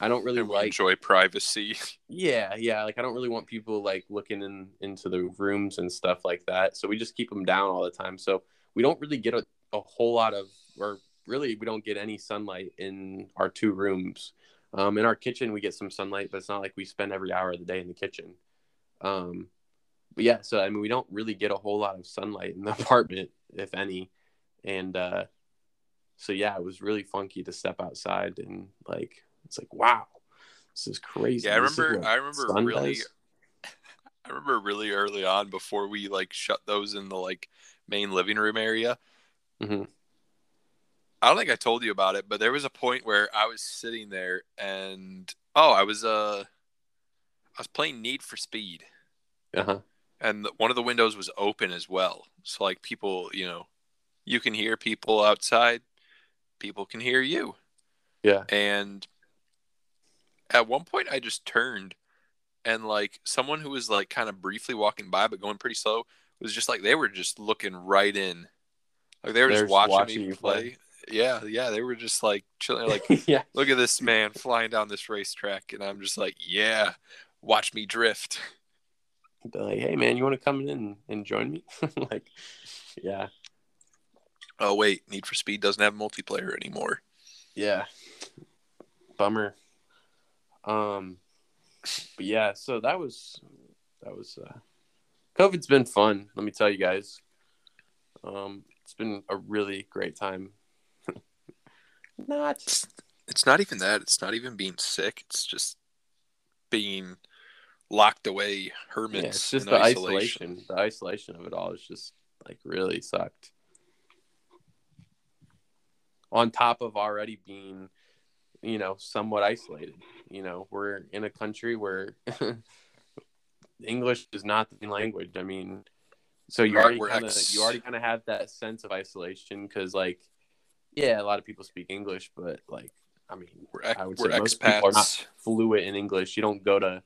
Speaker 1: I don't really like
Speaker 2: enjoy privacy.
Speaker 1: Yeah, yeah. Like I don't really want people like looking in into the rooms and stuff like that. So we just keep them down all the time. So we don't really get a, a whole lot of, or really, we don't get any sunlight in our two rooms. Um, in our kitchen, we get some sunlight, but it's not like we spend every hour of the day in the kitchen. Um, but yeah, so I mean, we don't really get a whole lot of sunlight in the apartment, if any. And uh, so yeah, it was really funky to step outside and like it's like wow, this is crazy.
Speaker 2: Yeah, I remember. I remember really.
Speaker 1: does?
Speaker 2: I remember really early on before we like shut those in the like main living room area.
Speaker 1: Mhm.
Speaker 2: I don't think I told you about it, but there was a point where I was sitting there and oh, I was uh I was playing Need for Speed
Speaker 1: Uh-huh.
Speaker 2: and one of the windows was open as well. So like people, you know, you can hear people outside, people can hear you.
Speaker 1: Yeah.
Speaker 2: And at one point I just turned and like someone who was like kind of briefly walking by but going pretty slow was just like they were just looking right in. Like they were
Speaker 1: They're
Speaker 2: just
Speaker 1: just
Speaker 2: watching,
Speaker 1: watching
Speaker 2: me play.
Speaker 1: play.
Speaker 2: Yeah, yeah, they were just like chilling like
Speaker 1: yeah.
Speaker 2: look at this man flying down this racetrack and I'm just like, yeah, watch me drift.
Speaker 1: They're like, hey man, you want to come in and, and join me? like, yeah,
Speaker 2: Oh wait, Need for Speed doesn't have multiplayer anymore.
Speaker 1: yeah. Bummer. Um, but yeah, so that was that was uh, COVID's been fun. Let me tell you guys. Um, it's been a really great time. Not
Speaker 2: It's, it's not even that. It's not even being sick. It's just being locked away, hermits.
Speaker 1: yeah, it's just
Speaker 2: in
Speaker 1: the isolation. The isolation of it all is just like really sucked. On top of already being, you know, somewhat isolated. You know, we're in a country where English is not the language. I mean, so you already kind of you already kind of have that sense of isolation because, like, yeah, a lot of people speak English, but like, I mean,
Speaker 2: We're,
Speaker 1: I would
Speaker 2: we're
Speaker 1: most people are not fluent in English. You don't go to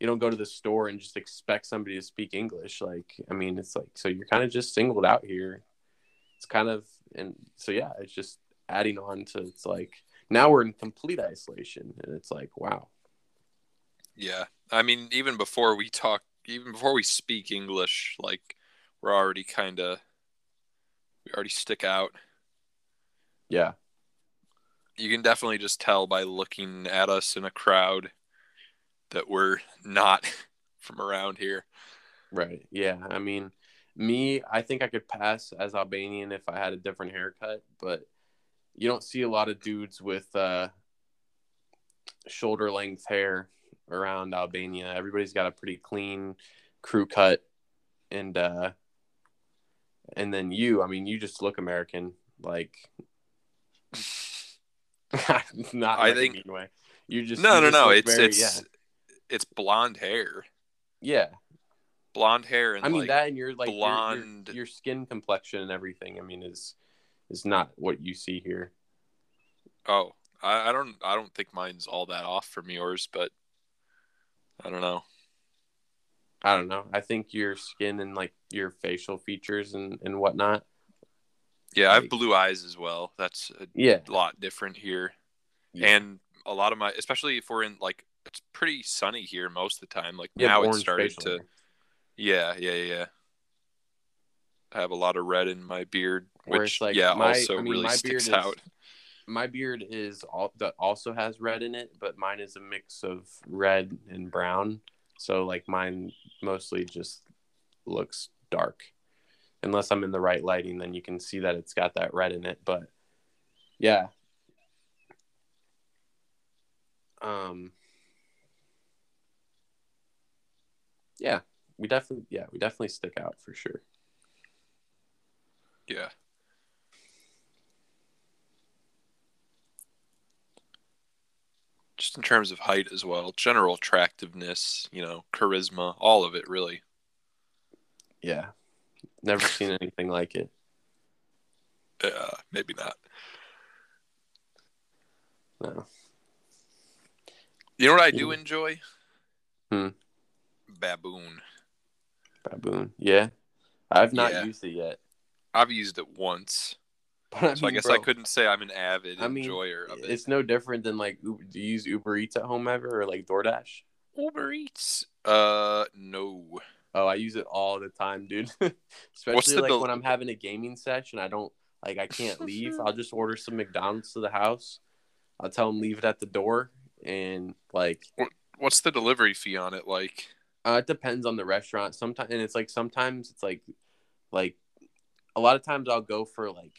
Speaker 1: you don't go to the store and just expect somebody to speak English. Like, I mean, it's like so you're kind of just singled out here. It's kind of and so yeah, it's just adding on to it's like now we're in complete isolation and it's like wow.
Speaker 2: Yeah, I mean, even before we talk, even before we speak English, like we're already kind of we already stick out.
Speaker 1: Yeah.
Speaker 2: You can definitely just tell by looking at us in a crowd that we're not from around here.
Speaker 1: Right. Yeah. I mean, me, I think I could pass as Albanian if I had a different haircut, but you don't see a lot of dudes with uh, shoulder length hair around Albania. Everybody's got a pretty clean crew cut, and uh, and then you, I mean, you just look American, like not
Speaker 2: I think-
Speaker 1: anyway. You just
Speaker 2: no,
Speaker 1: you
Speaker 2: no,
Speaker 1: just
Speaker 2: no. It's
Speaker 1: very-
Speaker 2: it's it's blonde hair,
Speaker 1: yeah, yeah.
Speaker 2: blonde hair, and
Speaker 1: I mean
Speaker 2: like
Speaker 1: that and your like your- your-
Speaker 2: blonde-
Speaker 1: your, skin complexion and everything. I mean is is not what you see here.
Speaker 2: oh, I, I don't I don't think mine's all that off from yours, but I don't know.
Speaker 1: I don't know. I think your skin and like your facial features and and whatnot.
Speaker 2: Yeah, I have blue eyes as well. That's a
Speaker 1: Yeah,
Speaker 2: lot different here.
Speaker 1: Yeah.
Speaker 2: And a lot of my especially if we're in like it's pretty sunny here most of the time. Like
Speaker 1: have
Speaker 2: now it's
Speaker 1: orange
Speaker 2: started to
Speaker 1: hair.
Speaker 2: Yeah, yeah, yeah. Have a lot of red in my beard, which
Speaker 1: like
Speaker 2: yeah
Speaker 1: my-
Speaker 2: also
Speaker 1: I mean,
Speaker 2: really sticks
Speaker 1: is-
Speaker 2: out.
Speaker 1: My beard is all that also has red in it, but mine is a mix of red and brown. So like mine mostly just looks dark. Unless I'm in the right lighting, then you can see that it's got that red in it. But yeah. Um Yeah, we definitely yeah, we definitely stick out for sure.
Speaker 2: Yeah. Just in terms of height as well, general attractiveness, you know, charisma, all of it really.
Speaker 1: Yeah. Never seen anything like it.
Speaker 2: Uh, maybe not.
Speaker 1: No.
Speaker 2: You know what I do
Speaker 1: Yeah.
Speaker 2: enjoy?
Speaker 1: Hmm.
Speaker 2: Baboon.
Speaker 1: Baboon. Yeah. I've not
Speaker 2: Yeah.
Speaker 1: used it yet.
Speaker 2: I've used it once,
Speaker 1: But I
Speaker 2: so I guess
Speaker 1: bro,
Speaker 2: I couldn't say I'm an avid
Speaker 1: I mean,
Speaker 2: enjoyer of it.
Speaker 1: It's no different than like Uber, do you use Uber Eats at home ever or like DoorDash?
Speaker 2: Uber Eats? Uh, no.
Speaker 1: Oh, I use it all the time, dude. Especially like
Speaker 2: del-
Speaker 1: when I'm having a gaming session, I don't like I can't leave. I'll just order some McDonald's to the house. I'll tell them leave it at the door, and like
Speaker 2: What's the delivery fee on it like?
Speaker 1: Uh, it depends on the restaurant. Sometimes, and it's like sometimes it's like, like, a lot of times I'll go for like,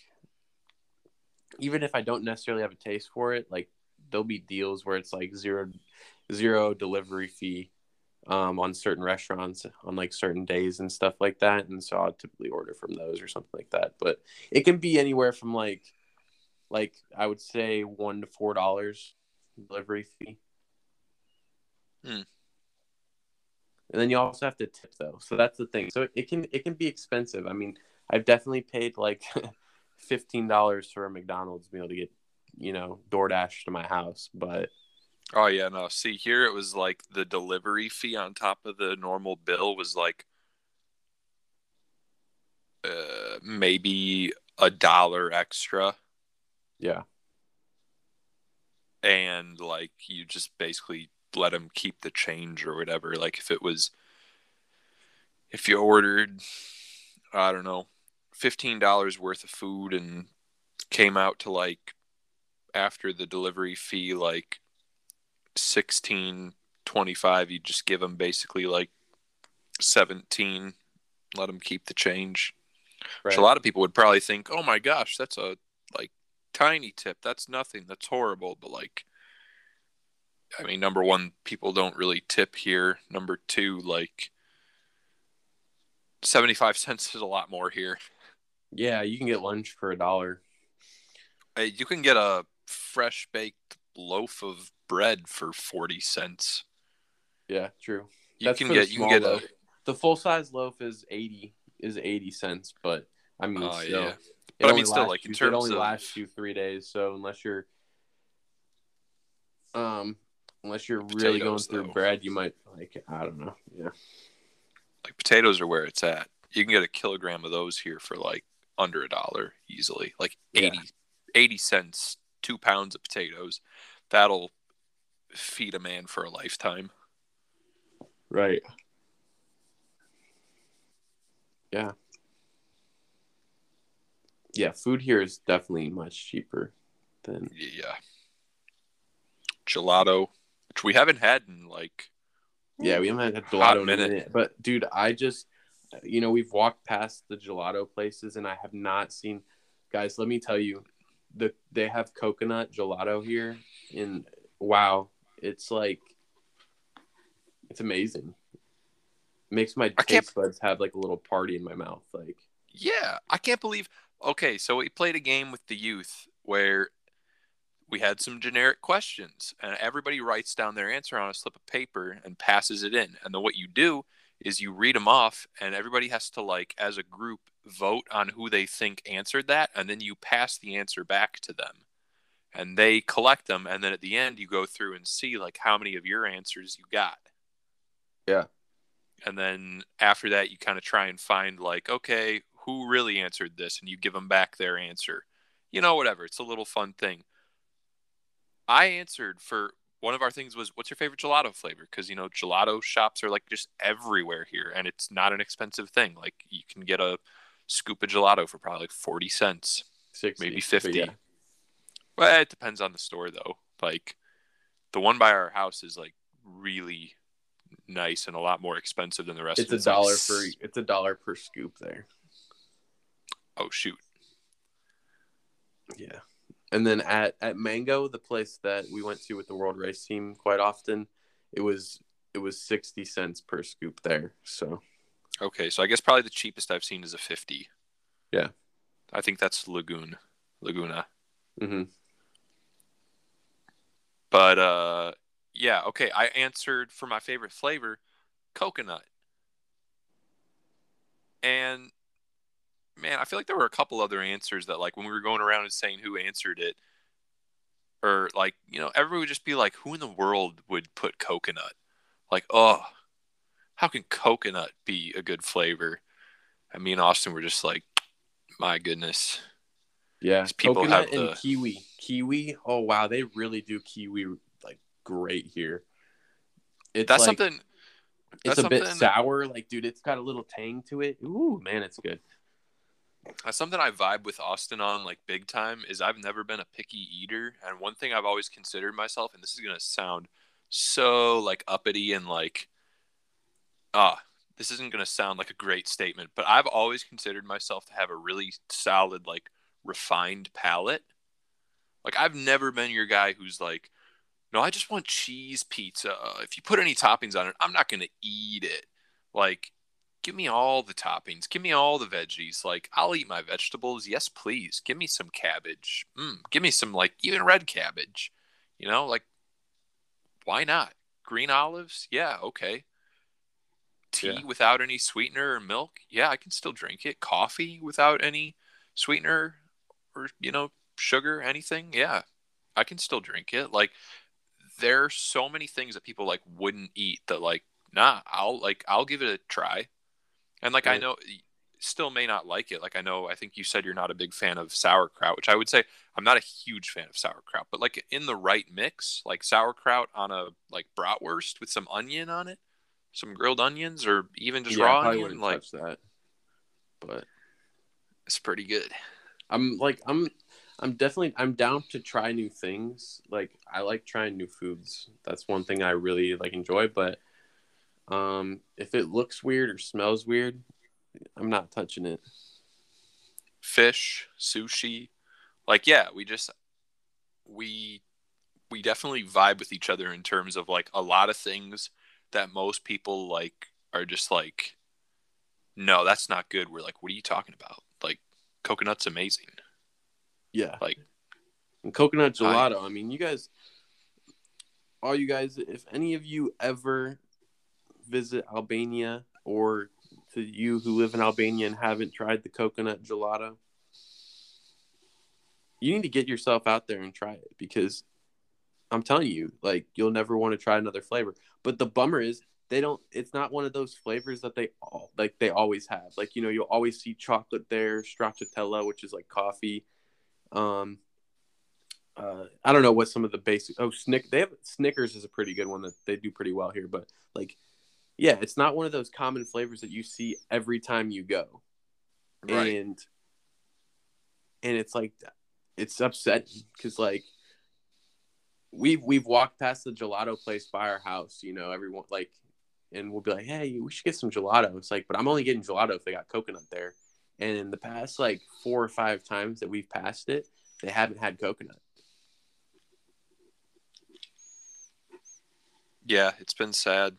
Speaker 1: even if I don't necessarily have a taste for it, like there'll be deals where it's like zero, zero delivery fee, um, on certain restaurants on like certain days and stuff like that. And so I'll typically order from those or something like that. But it can be anywhere from like, like I would say one to four dollars delivery fee.
Speaker 2: Hmm.
Speaker 1: And then you also have to tip though. So that's the thing. So it can it can be expensive. I mean, I've definitely paid like fifteen dollars for a McDonald's meal to get, you know, DoorDash to my house. But
Speaker 2: Oh yeah, no. See, here it was like the delivery fee on top of the normal bill was like uh, maybe a dollar extra,
Speaker 1: yeah.
Speaker 2: and like you just basically let them keep the change or whatever. Like if it was, if you ordered, I don't know, fifteen dollars worth of food and came out to like after the delivery fee like sixteen twenty five, you just give them basically like seventeen. Let them keep the change. Which a lot of people would probably think, "Oh my gosh, that's a like tiny tip. That's nothing. That's horrible." But like, I mean, number one, people don't really tip here. Number two, like, seventy-five cents is a lot more here.
Speaker 1: Yeah, you can get lunch for a dollar.
Speaker 2: Hey, you can get a fresh baked loaf of bread for forty cents.
Speaker 1: Yeah, true.
Speaker 2: You
Speaker 1: That's
Speaker 2: can get you can get
Speaker 1: loaf.
Speaker 2: a
Speaker 1: The full size loaf is eighty is eighty cents, but I mean,
Speaker 2: Oh,
Speaker 1: still,
Speaker 2: yeah.
Speaker 1: it
Speaker 2: But I
Speaker 1: only
Speaker 2: mean, still,
Speaker 1: lasts
Speaker 2: like, in
Speaker 1: you- it only
Speaker 2: of-
Speaker 1: lasts you three days. So unless you're, um, unless you're really going through
Speaker 2: though.
Speaker 1: bread, you might like I don't know. Yeah,
Speaker 2: like potatoes are where it's at. You can get a kilogram of those here for like under a dollar easily, like
Speaker 1: Yeah.
Speaker 2: 80, 80 cents, two pounds of potatoes. That'll feed a man for a lifetime.
Speaker 1: right. Yeah. Yeah, food here is definitely much cheaper than
Speaker 2: Yeah. Gelato, which we haven't had in like
Speaker 1: Yeah, we haven't had gelato in a
Speaker 2: minute.
Speaker 1: minute. But dude, I just you know, we've walked past the gelato places and I have not seen guys, let me tell you, the they have coconut gelato here and wow, it's like it's amazing. makes my
Speaker 2: I
Speaker 1: taste buds have like a little party in my mouth. Like
Speaker 2: Yeah, I can't believe. Okay, so we played a game with the youth where we had some generic questions, and everybody writes down their answer on a slip of paper and passes it in. And then what you do is you read them off, and everybody has to like, as a group, vote on who they think answered that, and then you pass the answer back to them. and they collect them and then at the end you go through and see like how many of your answers you got
Speaker 1: Yeah.
Speaker 2: and then after that you kind of try and find like okay who really answered this and you give them back their answer you know whatever it's a little fun thing i answered for one of our things was what's your favorite gelato flavor because you know gelato shops are like just everywhere here and it's not an expensive thing like you can get a scoop of gelato for probably like 40 cents
Speaker 1: 60,
Speaker 2: maybe 50
Speaker 1: yeah.
Speaker 2: well it depends on the store though like the one by our house is like really nice and a lot more expensive than the rest
Speaker 1: It's
Speaker 2: of
Speaker 1: a
Speaker 2: like
Speaker 1: dollar for it's a dollar per scoop there.
Speaker 2: oh shoot
Speaker 1: Yeah. And then at at Mango, the place that we went to with the World Race team quite often, it was it was 60 cents per scoop there. So,
Speaker 2: okay so i guess probably the cheapest i've seen is a 50
Speaker 1: Yeah.
Speaker 2: i think that's lagoon laguna
Speaker 1: mhm.
Speaker 2: But uh yeah, okay, I answered for my favorite flavor, coconut. And man, I feel like there were a couple other answers that like when we were going around and saying who answered it or like, you know, everyone would just be like who in the world would put coconut? Like, oh, how can coconut be a good flavor? And me and Austin were just like, my goodness.
Speaker 1: yeah, coconut
Speaker 2: have
Speaker 1: and kiwi. Kiwi, oh wow, they really do kiwi like great here. It's
Speaker 2: That's
Speaker 1: like,
Speaker 2: something
Speaker 1: It's
Speaker 2: that's
Speaker 1: a bit
Speaker 2: something-
Speaker 1: sour, like dude. It's got a little tang to it. Ooh, man, it's good.
Speaker 2: That's something I vibe with Austin on like big time is I've never been a picky eater and one thing I've always considered myself and this is going to sound so like uppity and like ah this isn't going to sound like a great statement but I've always considered myself to have a really solid like refined palate. Like I've never been your guy who's like no I just want cheese pizza. If you put any toppings on it I'm not going to eat it. Like give me all the toppings. Give me all the veggies. Like i'll eat my vegetables. Yes please. Give me some cabbage. Mm, give me some like even red cabbage. You know like why not? Green olives? Yeah okay. Tea
Speaker 1: Yeah.
Speaker 2: without any sweetener or milk? Yeah i can still drink it. Coffee without any sweetener or you know sugar anything? Yeah i can still drink it. Like there are so many things that people like wouldn't eat that like nah i'll like i'll give it a try and like I know still may not like it. Like I know I think you said you're not a big fan of sauerkraut, which I would say I'm not a huge fan of sauerkraut, but like in the right mix, like sauerkraut on a like bratwurst with some onion on it, some grilled onions or even just
Speaker 1: yeah,
Speaker 2: raw onion, like
Speaker 1: that. But
Speaker 2: it's pretty good.
Speaker 1: I'm like I'm I'm definitely I'm down to try new things. Like I like trying new foods. That's one thing I really like enjoy, but um if it looks weird or smells weird, I'm not touching it.
Speaker 2: Fish, sushi, like yeah, we just we we definitely vibe with each other in terms of like a lot of things that most people like are just like no that's not good we're like what are you talking about like coconut's amazing
Speaker 1: Yeah.
Speaker 2: like
Speaker 1: And coconut
Speaker 2: I-
Speaker 1: gelato. I mean, you guys all you guys if any of you ever visit Albania or to you who live in Albania and haven't tried the coconut gelato, you need to get yourself out there and try it because I'm telling you, like you'll never want to try another flavor. But the bummer is they don't it's not one of those flavors that they all like they always have. Like, you know, you'll always see chocolate there, stracciatella, which is like coffee. Um uh, I don't know what some of the basic. Oh, Snick. They have Snickers is a pretty good one that they do pretty well here. But like, yeah, it's not one of those common flavors that you see every time you go,
Speaker 2: right
Speaker 1: and and it's like it's upsetting because like we've we've walked past the gelato place by our house, you know, everyone like, and we'll be like, hey, we should get some gelato. It's like, but I'm only getting gelato if they got coconut there. And in the past like four or five times that we've passed it, they haven't had coconut.
Speaker 2: yeah it's been sad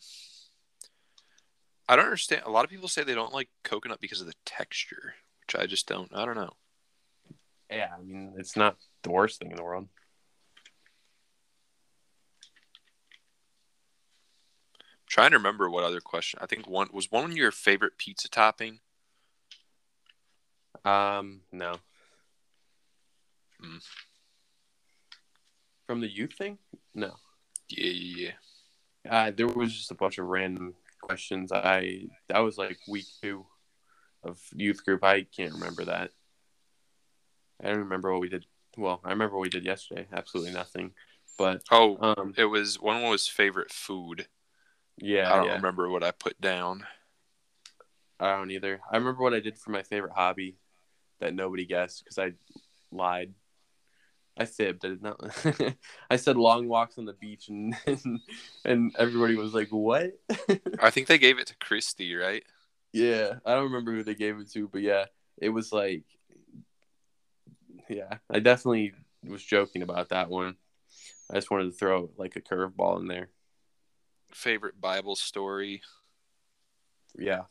Speaker 2: i don't understand a lot of people say they don't like coconut because of the texture which i just don't i don't know
Speaker 1: Yeah, I mean, it's not the worst thing in the world.
Speaker 2: I'm trying to remember what other question i think one was one your favorite pizza topping
Speaker 1: Um, no. From the youth thing? No.
Speaker 2: Yeah, yeah, yeah.
Speaker 1: Uh, there was just a bunch of random questions. I that was like week two of youth group. I can't remember that. I don't remember what we did. Well, I remember what we did yesterday. Absolutely nothing. But
Speaker 2: Oh,
Speaker 1: um,
Speaker 2: it was one was favorite food.
Speaker 1: yeah,
Speaker 2: I don't
Speaker 1: yeah.
Speaker 2: remember what I put down.
Speaker 1: I don't either. I remember what I did for my favorite hobby that nobody guessed because I lied. I fibbed. I did not. I said long walks on the beach, and and, and everybody was like, "What?"
Speaker 2: I think they gave it to Christy, right?
Speaker 1: yeah, I don't remember who they gave it to, but yeah, it was like, yeah, I definitely was joking about that one. I just wanted to throw like a curveball in there.
Speaker 2: Favorite Bible story.
Speaker 1: Yeah,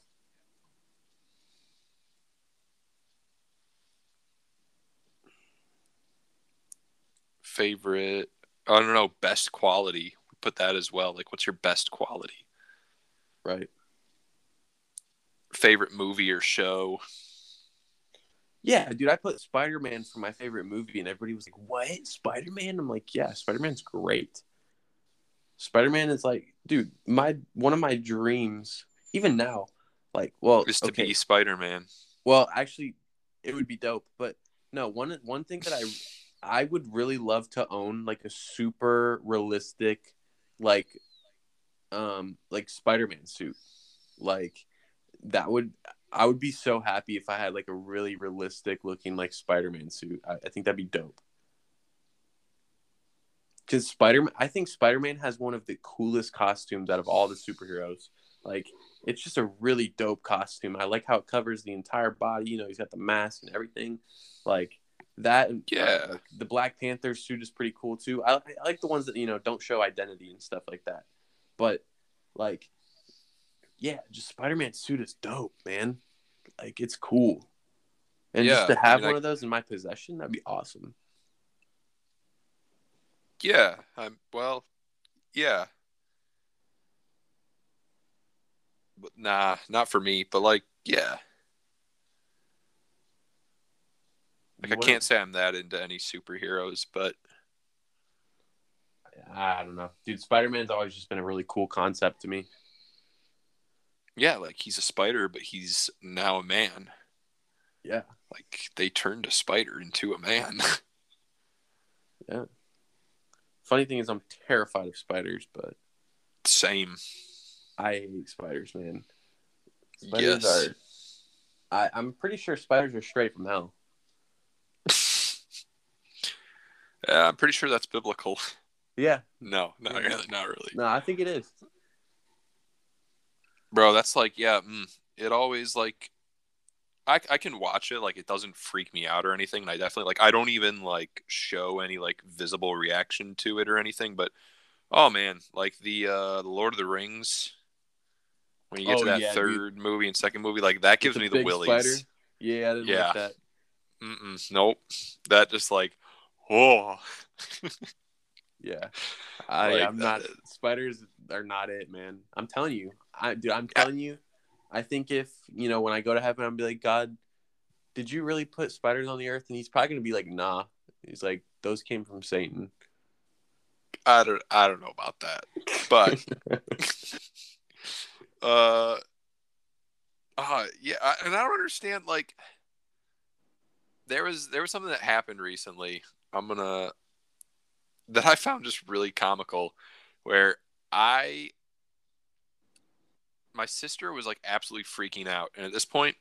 Speaker 2: Favorite. I don't know. Best quality. Put that as well. Like, what's your best quality?
Speaker 1: right.
Speaker 2: Favorite movie or show.
Speaker 1: Yeah, dude, I put Spider Man for my favorite movie, and everybody was like, "What, Spider Man?" I'm like, "Yeah, Spider Man's great." Spider Man is like, dude, my one of my dreams, even now, like, well,
Speaker 2: Is to
Speaker 1: okay,
Speaker 2: be Spider Man.
Speaker 1: well, actually, it would be dope, but no, one one thing that I I would really love to own like a super realistic, like, um, like Spider Man suit, like that would I would be so happy if I had like a really realistic looking like Spider Man suit. I, I think that'd be dope. Because Spider Man, I think Spider Man has one of the coolest costumes out of all the superheroes. Like, it's just a really dope costume. I like how it covers the entire body. You know, he's got the mask and everything. Like that. Uh,
Speaker 2: yeah.
Speaker 1: like, the Black Panther suit is pretty cool too. I, I like the ones that you know don't show identity and stuff like that. But like, yeah, just Spider Man suit is dope, man. Like it's cool. And just
Speaker 2: Yeah,
Speaker 1: to
Speaker 2: I
Speaker 1: have
Speaker 2: mean,
Speaker 1: one
Speaker 2: I-
Speaker 1: of those in my possession, that'd be awesome.
Speaker 2: Yeah. I'm well. Yeah. But nah, not for me. But like, yeah. Like I can't say I'm that into any superheroes, but
Speaker 1: I don't know, dude. Spider Man's always just been a really cool concept to me.
Speaker 2: yeah, like he's a spider, but he's now a man.
Speaker 1: Yeah,
Speaker 2: Like they turned a spider into a man. Yeah.
Speaker 1: Funny thing is, I'm terrified of spiders, but
Speaker 2: Same.
Speaker 1: I hate spiders, man. Spiders
Speaker 2: Yes.
Speaker 1: are. I, I'm pretty sure spiders are straight from hell.
Speaker 2: Yeah, I'm pretty sure that's biblical.
Speaker 1: Yeah,
Speaker 2: No, not
Speaker 1: Yeah.
Speaker 2: really, not really.
Speaker 1: no, I think it is.
Speaker 2: Bro, that's like, yeah, mm, it always like I, I can watch it like it doesn't freak me out or anything and i definitely like i don't even like show any like visible reaction to it or anything but oh man like the uh the lord of the rings when you get
Speaker 1: Oh,
Speaker 2: to that
Speaker 1: yeah, dude.
Speaker 2: third movie and second movie like that gives me
Speaker 1: the
Speaker 2: willies
Speaker 1: spider? Yeah, I didn't
Speaker 2: Yeah.
Speaker 1: like that.
Speaker 2: Mm-mm, nope that just like oh
Speaker 1: Yeah, I,
Speaker 2: Like,
Speaker 1: I'm not.
Speaker 2: uh,
Speaker 1: spiders are not it, man. I'm telling you, I dude. I'm telling you. I think if you know when I go to heaven, I'll be like, God, did you really put spiders on the earth? And he's probably gonna be like, Nah. He's like, those came from Satan.
Speaker 2: i don't i don't know about that but uh uh yeah I, and i don't understand like there was there was something that happened recently i'm gonna that i found just really comical where i my sister was like absolutely freaking out and at this point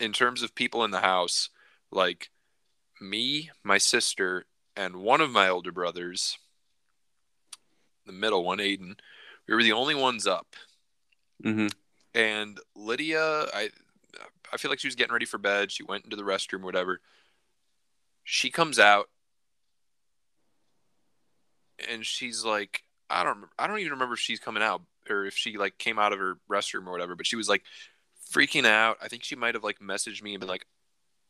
Speaker 2: in terms of people in the house like me my sister and one of my older brothers the middle one aiden we were the only ones up
Speaker 1: hmm
Speaker 2: and Lydia, I I feel like she was getting ready for bed. She went into the restroom, whatever. She comes out, and she's like, I don't, I don't even remember if she's coming out or if she like came out of her restroom or whatever. But she was like freaking out. I think she might have like messaged me and been like,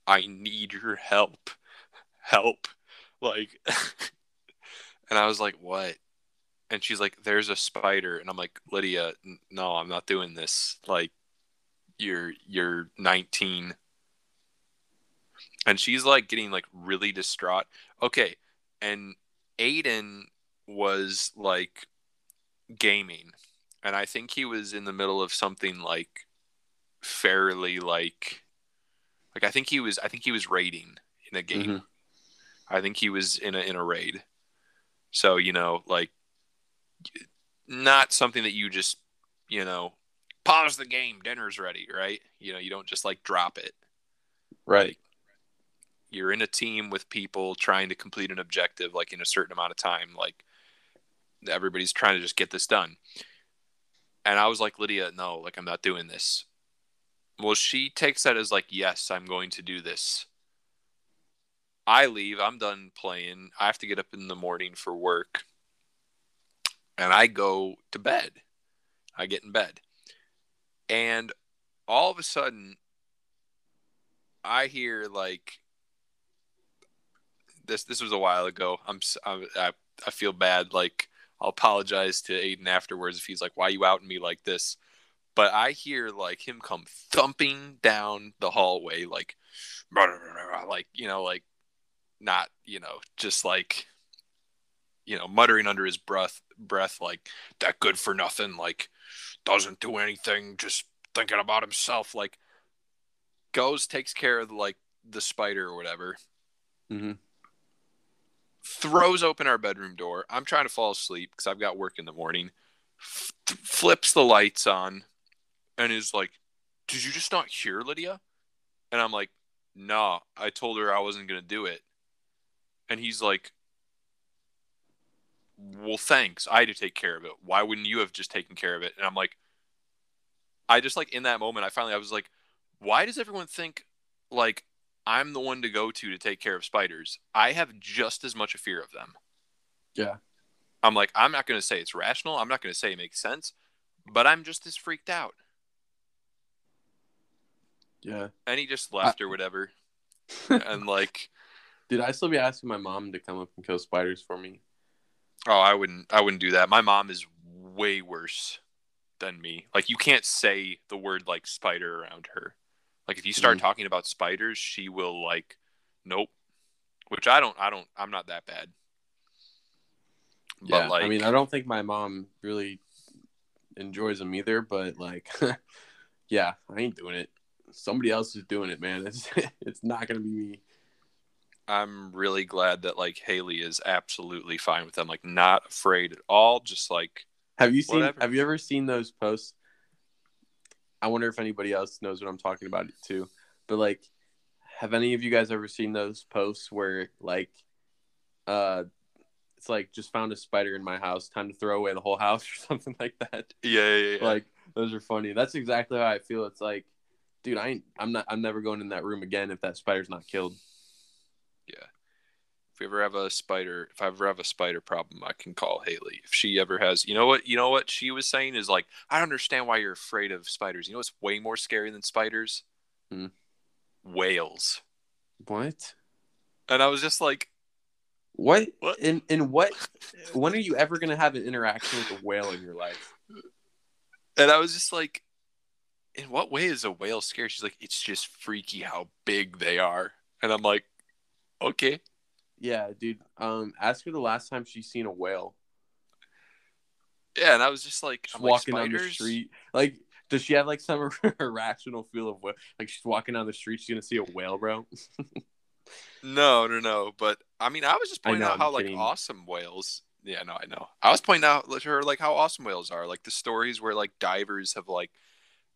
Speaker 2: "I need your help, help," like. and I was like, "What?" and she's like there's a spider and i'm like lydia n- no i'm not doing this like you're you're 19 and she's like getting like really distraught okay and Aiden was like gaming, and I think he was in the middle of something like fairly like like I think he was I think he was raiding in a game.
Speaker 1: Mhm.
Speaker 2: I think he was in a in a raid. So, you know, like not something that you just, you know, pause the game, dinner's ready, right? You know, you don't just like drop it.
Speaker 1: Right.
Speaker 2: You're in a team with people trying to complete an objective like in a certain amount of time. Like everybody's trying to just get this done. And I was like, Lydia, no, like I'm not doing this. Well, she takes that as like, yes, I'm going to do this. I leave. I'm done playing. I have to get up in the morning for work. And I go to bed. I get in bed. And all of a sudden, I hear like this. This was a while ago. I'm. I, I feel bad. Like I'll apologize to Aiden afterwards if he's like, "Why you outing me like this?" But I hear like him come thumping down the hallway, like, like you know, like not you know, just like you know, muttering under his breath, breath like that good for nothing, like doesn't do anything, just thinking about himself, like goes takes care of like the spider or whatever,
Speaker 1: hmm
Speaker 2: throws open our bedroom door. I'm trying to fall asleep because I've got work in the morning. F- flips the lights on and is like, Did you just not hear Lydia? And I'm like, Nah, I told her I wasn't going to do it. And he's like, Well, thanks. I had to take care of it. Why wouldn't you have just taken care of it? And I'm like, I just like in that moment, I finally, I was like, Why does everyone think like I'm the one to go to to take care of spiders. I have just as much a fear of them.
Speaker 1: Yeah.
Speaker 2: I'm like, I'm not going to say it's rational. I'm not going to say it makes sense, but I'm just as freaked out.
Speaker 1: Yeah.
Speaker 2: And he just left or whatever. and like,
Speaker 1: did I still be asking my mom to come up and kill spiders for me.
Speaker 2: oh, I wouldn't, I wouldn't do that. My mom is way worse than me. Like, you can't say the word like spider around her. Like, if you start
Speaker 1: Mhm.
Speaker 2: talking about spiders, she will like, nope. Which I don't, I don't, I'm not that bad.
Speaker 1: Yeah.
Speaker 2: But like,
Speaker 1: I mean, I don't think my mom really enjoys them either, but like, yeah, I ain't doing it. Somebody else is doing it, man. It's it's not gonna be me.
Speaker 2: I'm really glad that like Haley is absolutely fine with them, like not afraid at all. Just like
Speaker 1: Have you seen?
Speaker 2: Whatever.
Speaker 1: Have you ever seen those posts? I wonder if anybody else knows what I'm talking about too. But like, have any of you guys ever seen those posts where like, uh, it's like just found a spider in my house, time to throw away the whole house or something like that.
Speaker 2: yeah, yeah, yeah.
Speaker 1: Like those are funny. That's exactly how I feel. It's like, dude, I ain't. I'm not. I'm never going in that room again if that spider's not killed.
Speaker 2: If we ever have a spider, if I ever have a spider problem, I can call Haley. If she ever has, you know what, you know what she was saying is like, I understand why you're afraid of spiders. You know what's way more scary than spiders?
Speaker 1: Hmm.
Speaker 2: Whales.
Speaker 1: What?
Speaker 2: And I was just like,
Speaker 1: What?
Speaker 2: What?
Speaker 1: In in what? When are you ever gonna have an interaction with a whale in your life?
Speaker 2: and I was just like, in what way is a whale scary? She's like, it's just freaky how big they are. And I'm like, okay.
Speaker 1: Yeah, dude. Um, ask her the last time she's seen a whale.
Speaker 2: Yeah, and I was just like,
Speaker 1: Just
Speaker 2: I'm like,
Speaker 1: walking down the street. Like, does she have like some irrational feel of whale? Like she's walking down the street, she's gonna see a whale, bro.
Speaker 2: No, no, no. But I mean, I was just pointing
Speaker 1: know,
Speaker 2: out
Speaker 1: I'm
Speaker 2: how like awesome whales. Yeah, no, I know. I was pointing out to her like how awesome whales are. Like the stories where like divers have like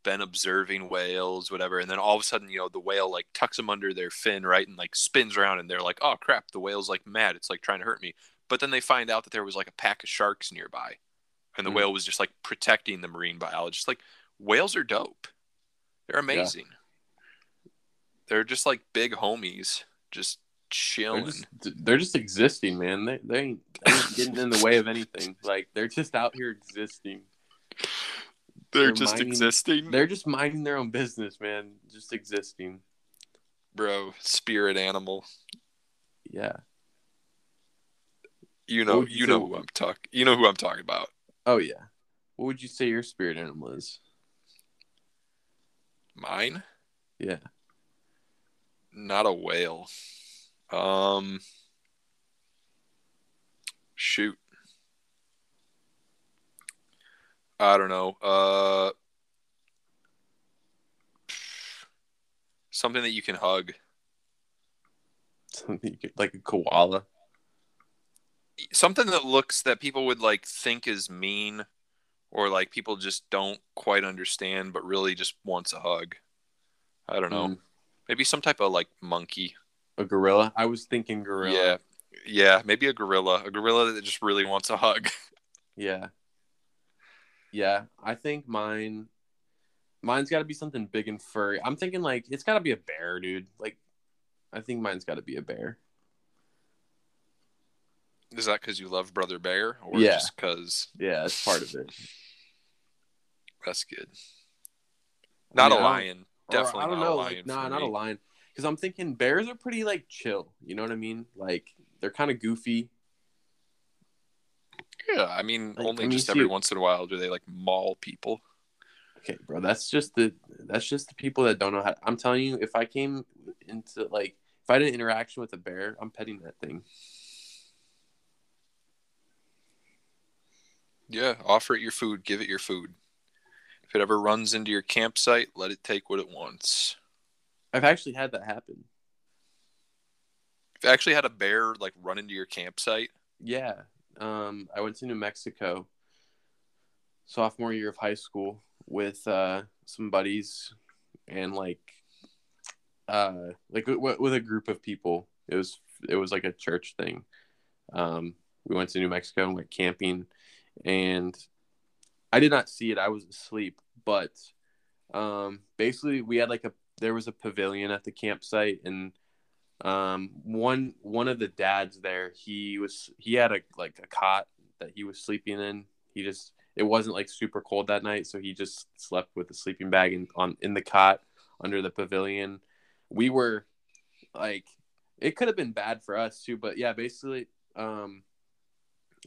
Speaker 2: been observing whales, whatever, and then all of a sudden, you know, the whale like tucks them under their fin, right, and like spins around, and they're like, "Oh crap, the whale's like mad. It's like trying to hurt me." But then they find out that there was like a pack of sharks nearby, and the
Speaker 1: Mhm.
Speaker 2: whale was just like protecting the marine biologist. Like whales are dope. They're amazing. They're just like big homies, just
Speaker 1: They're
Speaker 2: chilling.
Speaker 1: just they're just existing, man. They they ain't, they ain't getting in the way of anything. Like they're just out here existing.
Speaker 2: They're,
Speaker 1: they're
Speaker 2: just existing,
Speaker 1: They're just minding their own business, man. Just existing.
Speaker 2: bro. Spirit animal.
Speaker 1: Yeah.
Speaker 2: You know,
Speaker 1: you
Speaker 2: you know who I'm talking. You know who I'm talking about.
Speaker 1: Oh yeah. What would you say your spirit animal is?
Speaker 2: Mine,
Speaker 1: Yeah.
Speaker 2: not a whale. Um, Shoot. I don't know. Uh, something that you can hug.
Speaker 1: Something you could, like a koala.
Speaker 2: Something that looks that people would like think is mean, or like people just don't quite understand, but really just wants a hug. I don't know.
Speaker 1: Mm.
Speaker 2: Maybe some type of like monkey.
Speaker 1: A gorilla. I was thinking gorilla.
Speaker 2: Yeah. Yeah, maybe a gorilla. A gorilla that just really wants a hug.
Speaker 1: Yeah. Yeah. I think mine mine's gotta be something big and furry. I'm thinking like it's gotta be a bear, dude. Like I think mine's gotta be a bear.
Speaker 2: Is that because you love Brother Bear, or
Speaker 1: Yeah.
Speaker 2: just because
Speaker 1: Yeah, that's part of it.
Speaker 2: that's good? Not
Speaker 1: mean,
Speaker 2: a lion. Definitely
Speaker 1: I don't
Speaker 2: not
Speaker 1: know,
Speaker 2: a
Speaker 1: like nah, not a lion. Because I'm thinking bears are pretty like chill. You know what I mean? Like they're kind of goofy.
Speaker 2: Yeah, I mean,
Speaker 1: Like,
Speaker 2: only
Speaker 1: I mean,
Speaker 2: just every once in a while do they like maul people.
Speaker 1: Okay, bro, that's just the that's just the people that don't know how. I'm telling you, if I came into like if I had an interaction with a bear, I'm petting that thing.
Speaker 2: Yeah, offer it your food, give it your food. If it ever runs into your campsite, let it take what it wants.
Speaker 1: I've actually had that happen.
Speaker 2: You actually had a bear like run into your campsite,
Speaker 1: Yeah. Um, I went to New Mexico sophomore year of high school with uh, some buddies and like uh, like w- with a group of people. It was it was like a church thing. Um, we went to New Mexico and went camping, and I did not see it. I was asleep, but um, basically we had like a there was a pavilion at the campsite and um one one of the dads there he was he had a like a cot that he was sleeping in. He just it wasn't like super cold that night so he just slept with a sleeping bag in on in the cot under the pavilion. We were like it could have been bad for us too but yeah basically um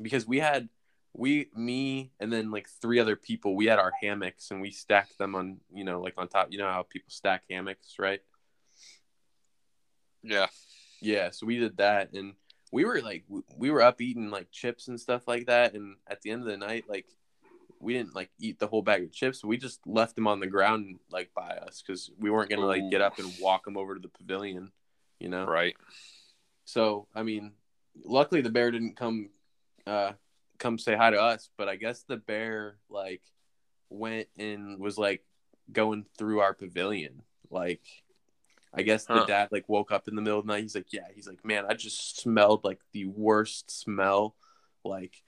Speaker 1: because we had we me and then like three other people we had our hammocks and we stacked them on you know like on top. You know how people stack hammocks right
Speaker 2: yeah,
Speaker 1: yeah, so we did that, and we were like, we were up eating like chips and stuff like that, and at the end of the night, like, we didn't like eat the whole bag of chips. We just left them on the ground like by us because we weren't gonna like get up and walk them over to the pavilion, you know.
Speaker 2: right.
Speaker 1: So I mean, luckily the bear didn't come, uh, come say hi to us, but I guess the bear like went and was like going through our pavilion, like. I guess the dad like woke up in the middle of the night. He's like, "Yeah." He's like, "Man, I just smelled like the worst smell. Like,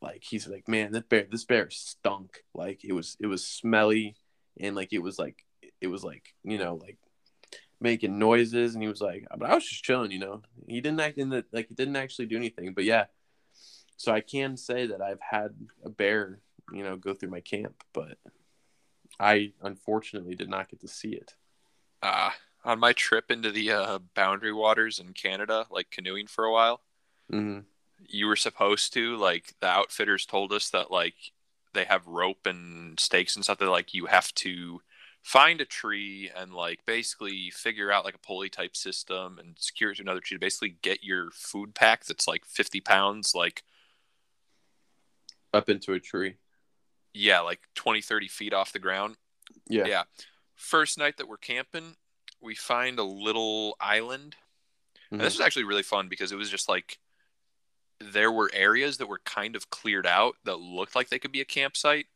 Speaker 1: like he's like, man, this bear, this bear stunk. Like it was, it was smelly, and like it was like, it was like, you know, like making noises. And he was like, but I was just chilling, you know. He didn't act in the like, he didn't actually do anything. But yeah, so I can say that I've had a bear, you know, go through my camp, but I unfortunately did not get to see it.
Speaker 2: Uh, on my trip into the uh, boundary waters in Canada, like canoeing for a while,
Speaker 1: hmm
Speaker 2: you were supposed to like the outfitters told us that like they have rope and stakes and stuff that like you have to find a tree and like basically figure out like a pulley type system and secure it to another tree to basically get your food pack that's like 50 pounds like
Speaker 1: Up into a tree.
Speaker 2: yeah like 20 30 feet off the ground
Speaker 1: Yeah.
Speaker 2: yeah first night that we're camping we find a little island. And
Speaker 1: Mhm.
Speaker 2: this was actually really fun because it was just like there were areas that were kind of cleared out that looked like they could be a campsite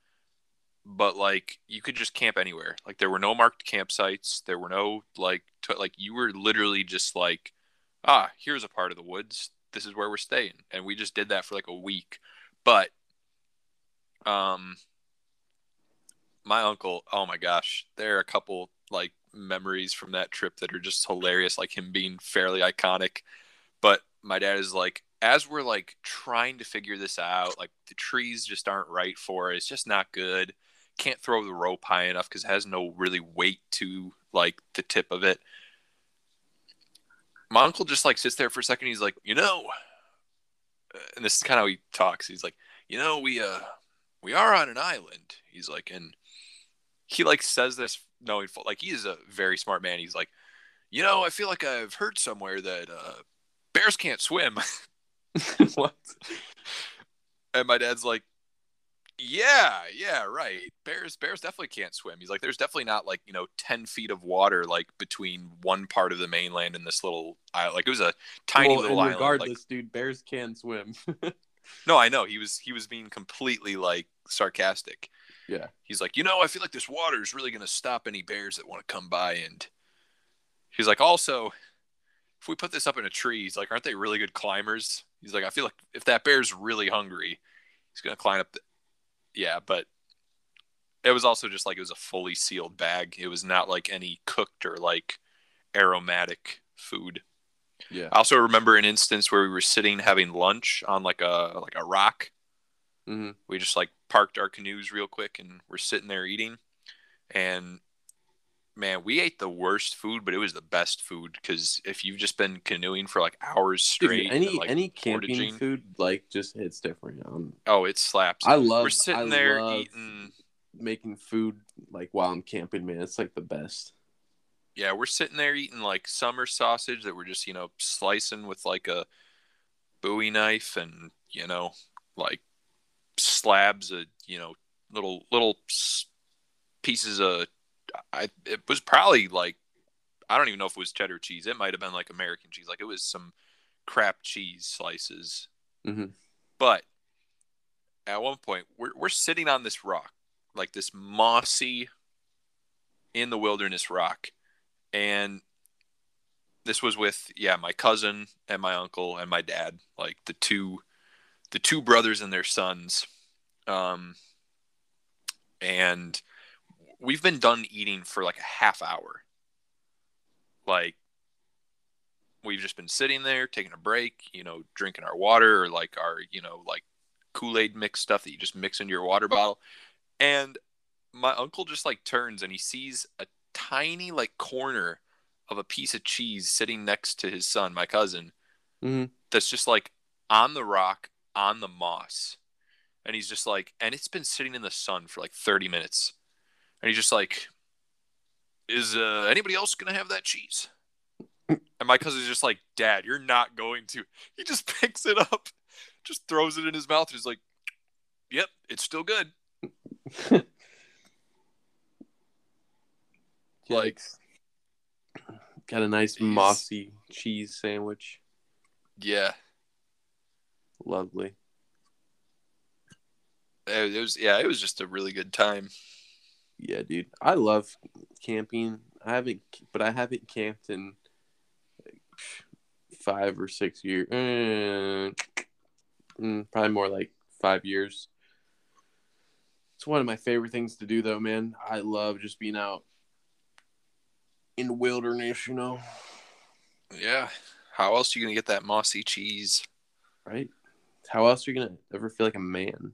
Speaker 2: but like you could just camp anywhere. Like there were no marked campsites. There were no like t- like you were literally just like ah here's a part of the woods. This is where we're staying. And we just did that for like a week. But um my uncle oh my gosh there are a couple like memories from that trip that are just hilarious like him being fairly iconic. But my dad is like as we're like trying to figure this out like the trees just aren't right for it. It's just not good. Can't throw the rope high enough because it has no really weight to like the tip of it. My uncle just like sits there for a second. He's like you know and this is kind of how he talks. He's like you know we uh we are on an island. He's like and he like says this knowing full like he is a very smart man he's like you know i feel like i've heard somewhere that uh bears can't swim
Speaker 1: what?
Speaker 2: And my dad's like, yeah, yeah, right. Bears, bears definitely can't swim. He's like, there's definitely not like you know ten feet of water like between one part of the mainland and this little island. Like it was a tiny
Speaker 1: well,
Speaker 2: little island.
Speaker 1: regardless,
Speaker 2: Like,
Speaker 1: dude, bears can swim.
Speaker 2: no, I know he was he was being completely like sarcastic.
Speaker 1: Yeah.
Speaker 2: He's like, you know, I feel like this water is really gonna stop any bears that want to come by. And he's like, also, if we put this up in a tree, he's like, aren't they really good climbers? He's like, I feel like if that bear's really hungry, he's gonna climb up. The... Yeah, but it was also just like it was a fully sealed bag. It was not like any cooked or like aromatic food.
Speaker 1: yeah.
Speaker 2: I also remember an instance where we were sitting having lunch on like a like a rock.
Speaker 1: Hmm
Speaker 2: We just like parked our canoes real quick and we're sitting there eating. And man, we ate the worst food, but it was the best food because if you've just been canoeing for like hours straight,
Speaker 1: Dude, any
Speaker 2: and, like,
Speaker 1: any camping
Speaker 2: portaging-
Speaker 1: food like just hits different. Um,
Speaker 2: oh, it slaps.
Speaker 1: I love.
Speaker 2: we're sitting
Speaker 1: I
Speaker 2: there eating.
Speaker 1: making food like while I'm camping, man. It's like the best.
Speaker 2: Yeah, we're sitting there eating like summer sausage that we're just you know slicing with like a Bowie knife and you know like slabs of you know little little pieces of I it was probably like I don't even know if it was cheddar cheese. It might have been like American cheese. Like it was some crap cheese slices.
Speaker 1: Mhm.
Speaker 2: But at one point we're we're sitting on this rock, like this mossy in the wilderness rock. And this was with yeah, my cousin and my uncle and my dad, like the two the two brothers and their sons. Um and we've been done eating for like a half hour. Like we've just been sitting there taking a break, you know, drinking our water or like our, you know, like Kool-Aid mix stuff that you just mix into your water bottle. And my uncle just like turns and he sees a tiny like corner of a piece of cheese sitting next to his son, my cousin,
Speaker 1: Mhm.
Speaker 2: that's just like on the rock on the moss. And he's just like, and it's been sitting in the sun for like 30 minutes. And he's just like, is uh, anybody else going to have that cheese? And my cousin's just like, Dad, you're not going to. He just picks it up, just throws it in his mouth. And he's like, Yep, it's still good. Like-
Speaker 1: got a nice mossy cheese sandwich.
Speaker 2: Yeah.
Speaker 1: Lovely.
Speaker 2: It was, yeah, it was just a really good time.
Speaker 1: Yeah, dude. I love camping. I haven't, but I haven't camped in like, five or six years. Mm, mm, probably more like five years. It's one of my favorite things to do, though, man. I love just being out in the wilderness, you know,
Speaker 2: Yeah. How else are you going to get that mossy cheese?
Speaker 1: right? How else are you gonna ever feel like a man?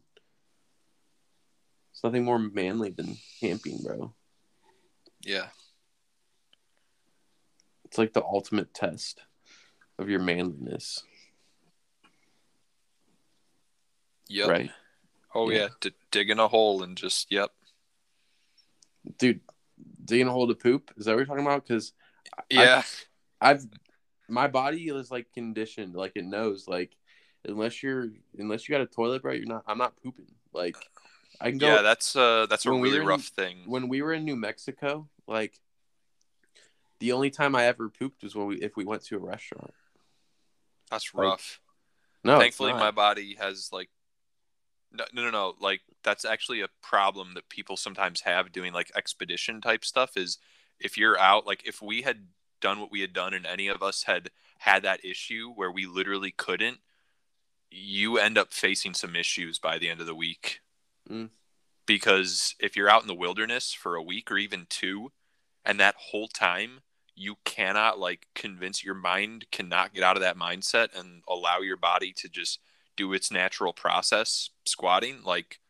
Speaker 1: Nothing more manly than camping, bro.
Speaker 2: Yeah.
Speaker 1: It's like the ultimate test of your manliness,
Speaker 2: Yep.
Speaker 1: right?
Speaker 2: Oh,
Speaker 1: Yeah.
Speaker 2: yeah. D- digging a hole and just, yep.
Speaker 1: Dude, digging a hole to poop? Is that what you're talking about? Because
Speaker 2: Yeah.
Speaker 1: I've my body is like conditioned, like it knows, like unless you're unless you got a toilet, bro, you're not. I'm not pooping. Like I can go.
Speaker 2: yeah, that's uh that's a
Speaker 1: when we
Speaker 2: really
Speaker 1: in-
Speaker 2: rough thing.
Speaker 1: when we were in New Mexico, like the only time I ever pooped was when we if we went to a restaurant.
Speaker 2: That's
Speaker 1: like,
Speaker 2: rough.
Speaker 1: No,
Speaker 2: Thankfully, my body has like no, no, no, no. Like that's actually a problem that people sometimes have doing like expedition type stuff. Is if you're out, like if we had done what we had done, and any of us had had that issue where we literally couldn't, you end up facing some issues by the end of the week.
Speaker 1: Mm.
Speaker 2: Because if you're out in the wilderness for a week or even two, and that whole time you cannot like convince your mind cannot get out of that mindset and allow your body to just do its natural process squatting like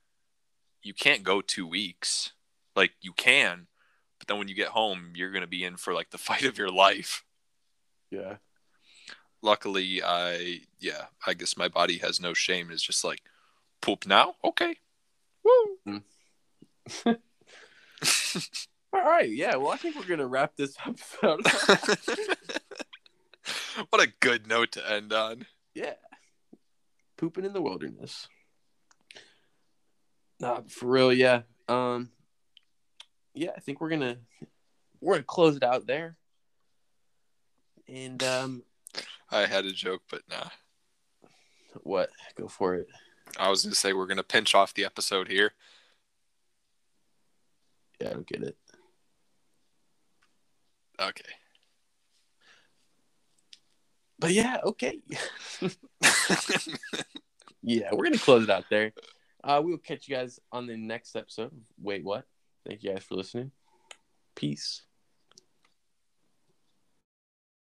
Speaker 2: you can't go 2 weeks. Like you can but then when you get home you're going to be in for like the fight of your life.
Speaker 1: Yeah.
Speaker 2: luckily i yeah i guess my body has no shame. It's just like poop now? Okay
Speaker 1: All right, yeah. Well, I think we're gonna wrap this episode. up.
Speaker 2: what a good note to end on
Speaker 1: yeah. pooping in the wilderness. Nah, for real, yeah. Um, yeah, I think we're gonna we're gonna close it out there. And um,
Speaker 2: I had a joke, but nah.
Speaker 1: what? Go for it.
Speaker 2: I was gonna say we're gonna pinch off the episode here.
Speaker 1: Yeah, I don't get it.
Speaker 2: Okay.
Speaker 1: But yeah, okay. yeah, we're gonna close it out there. Uh, we will catch you guys on the next episode. Wait, what? Thank you guys for listening. Peace.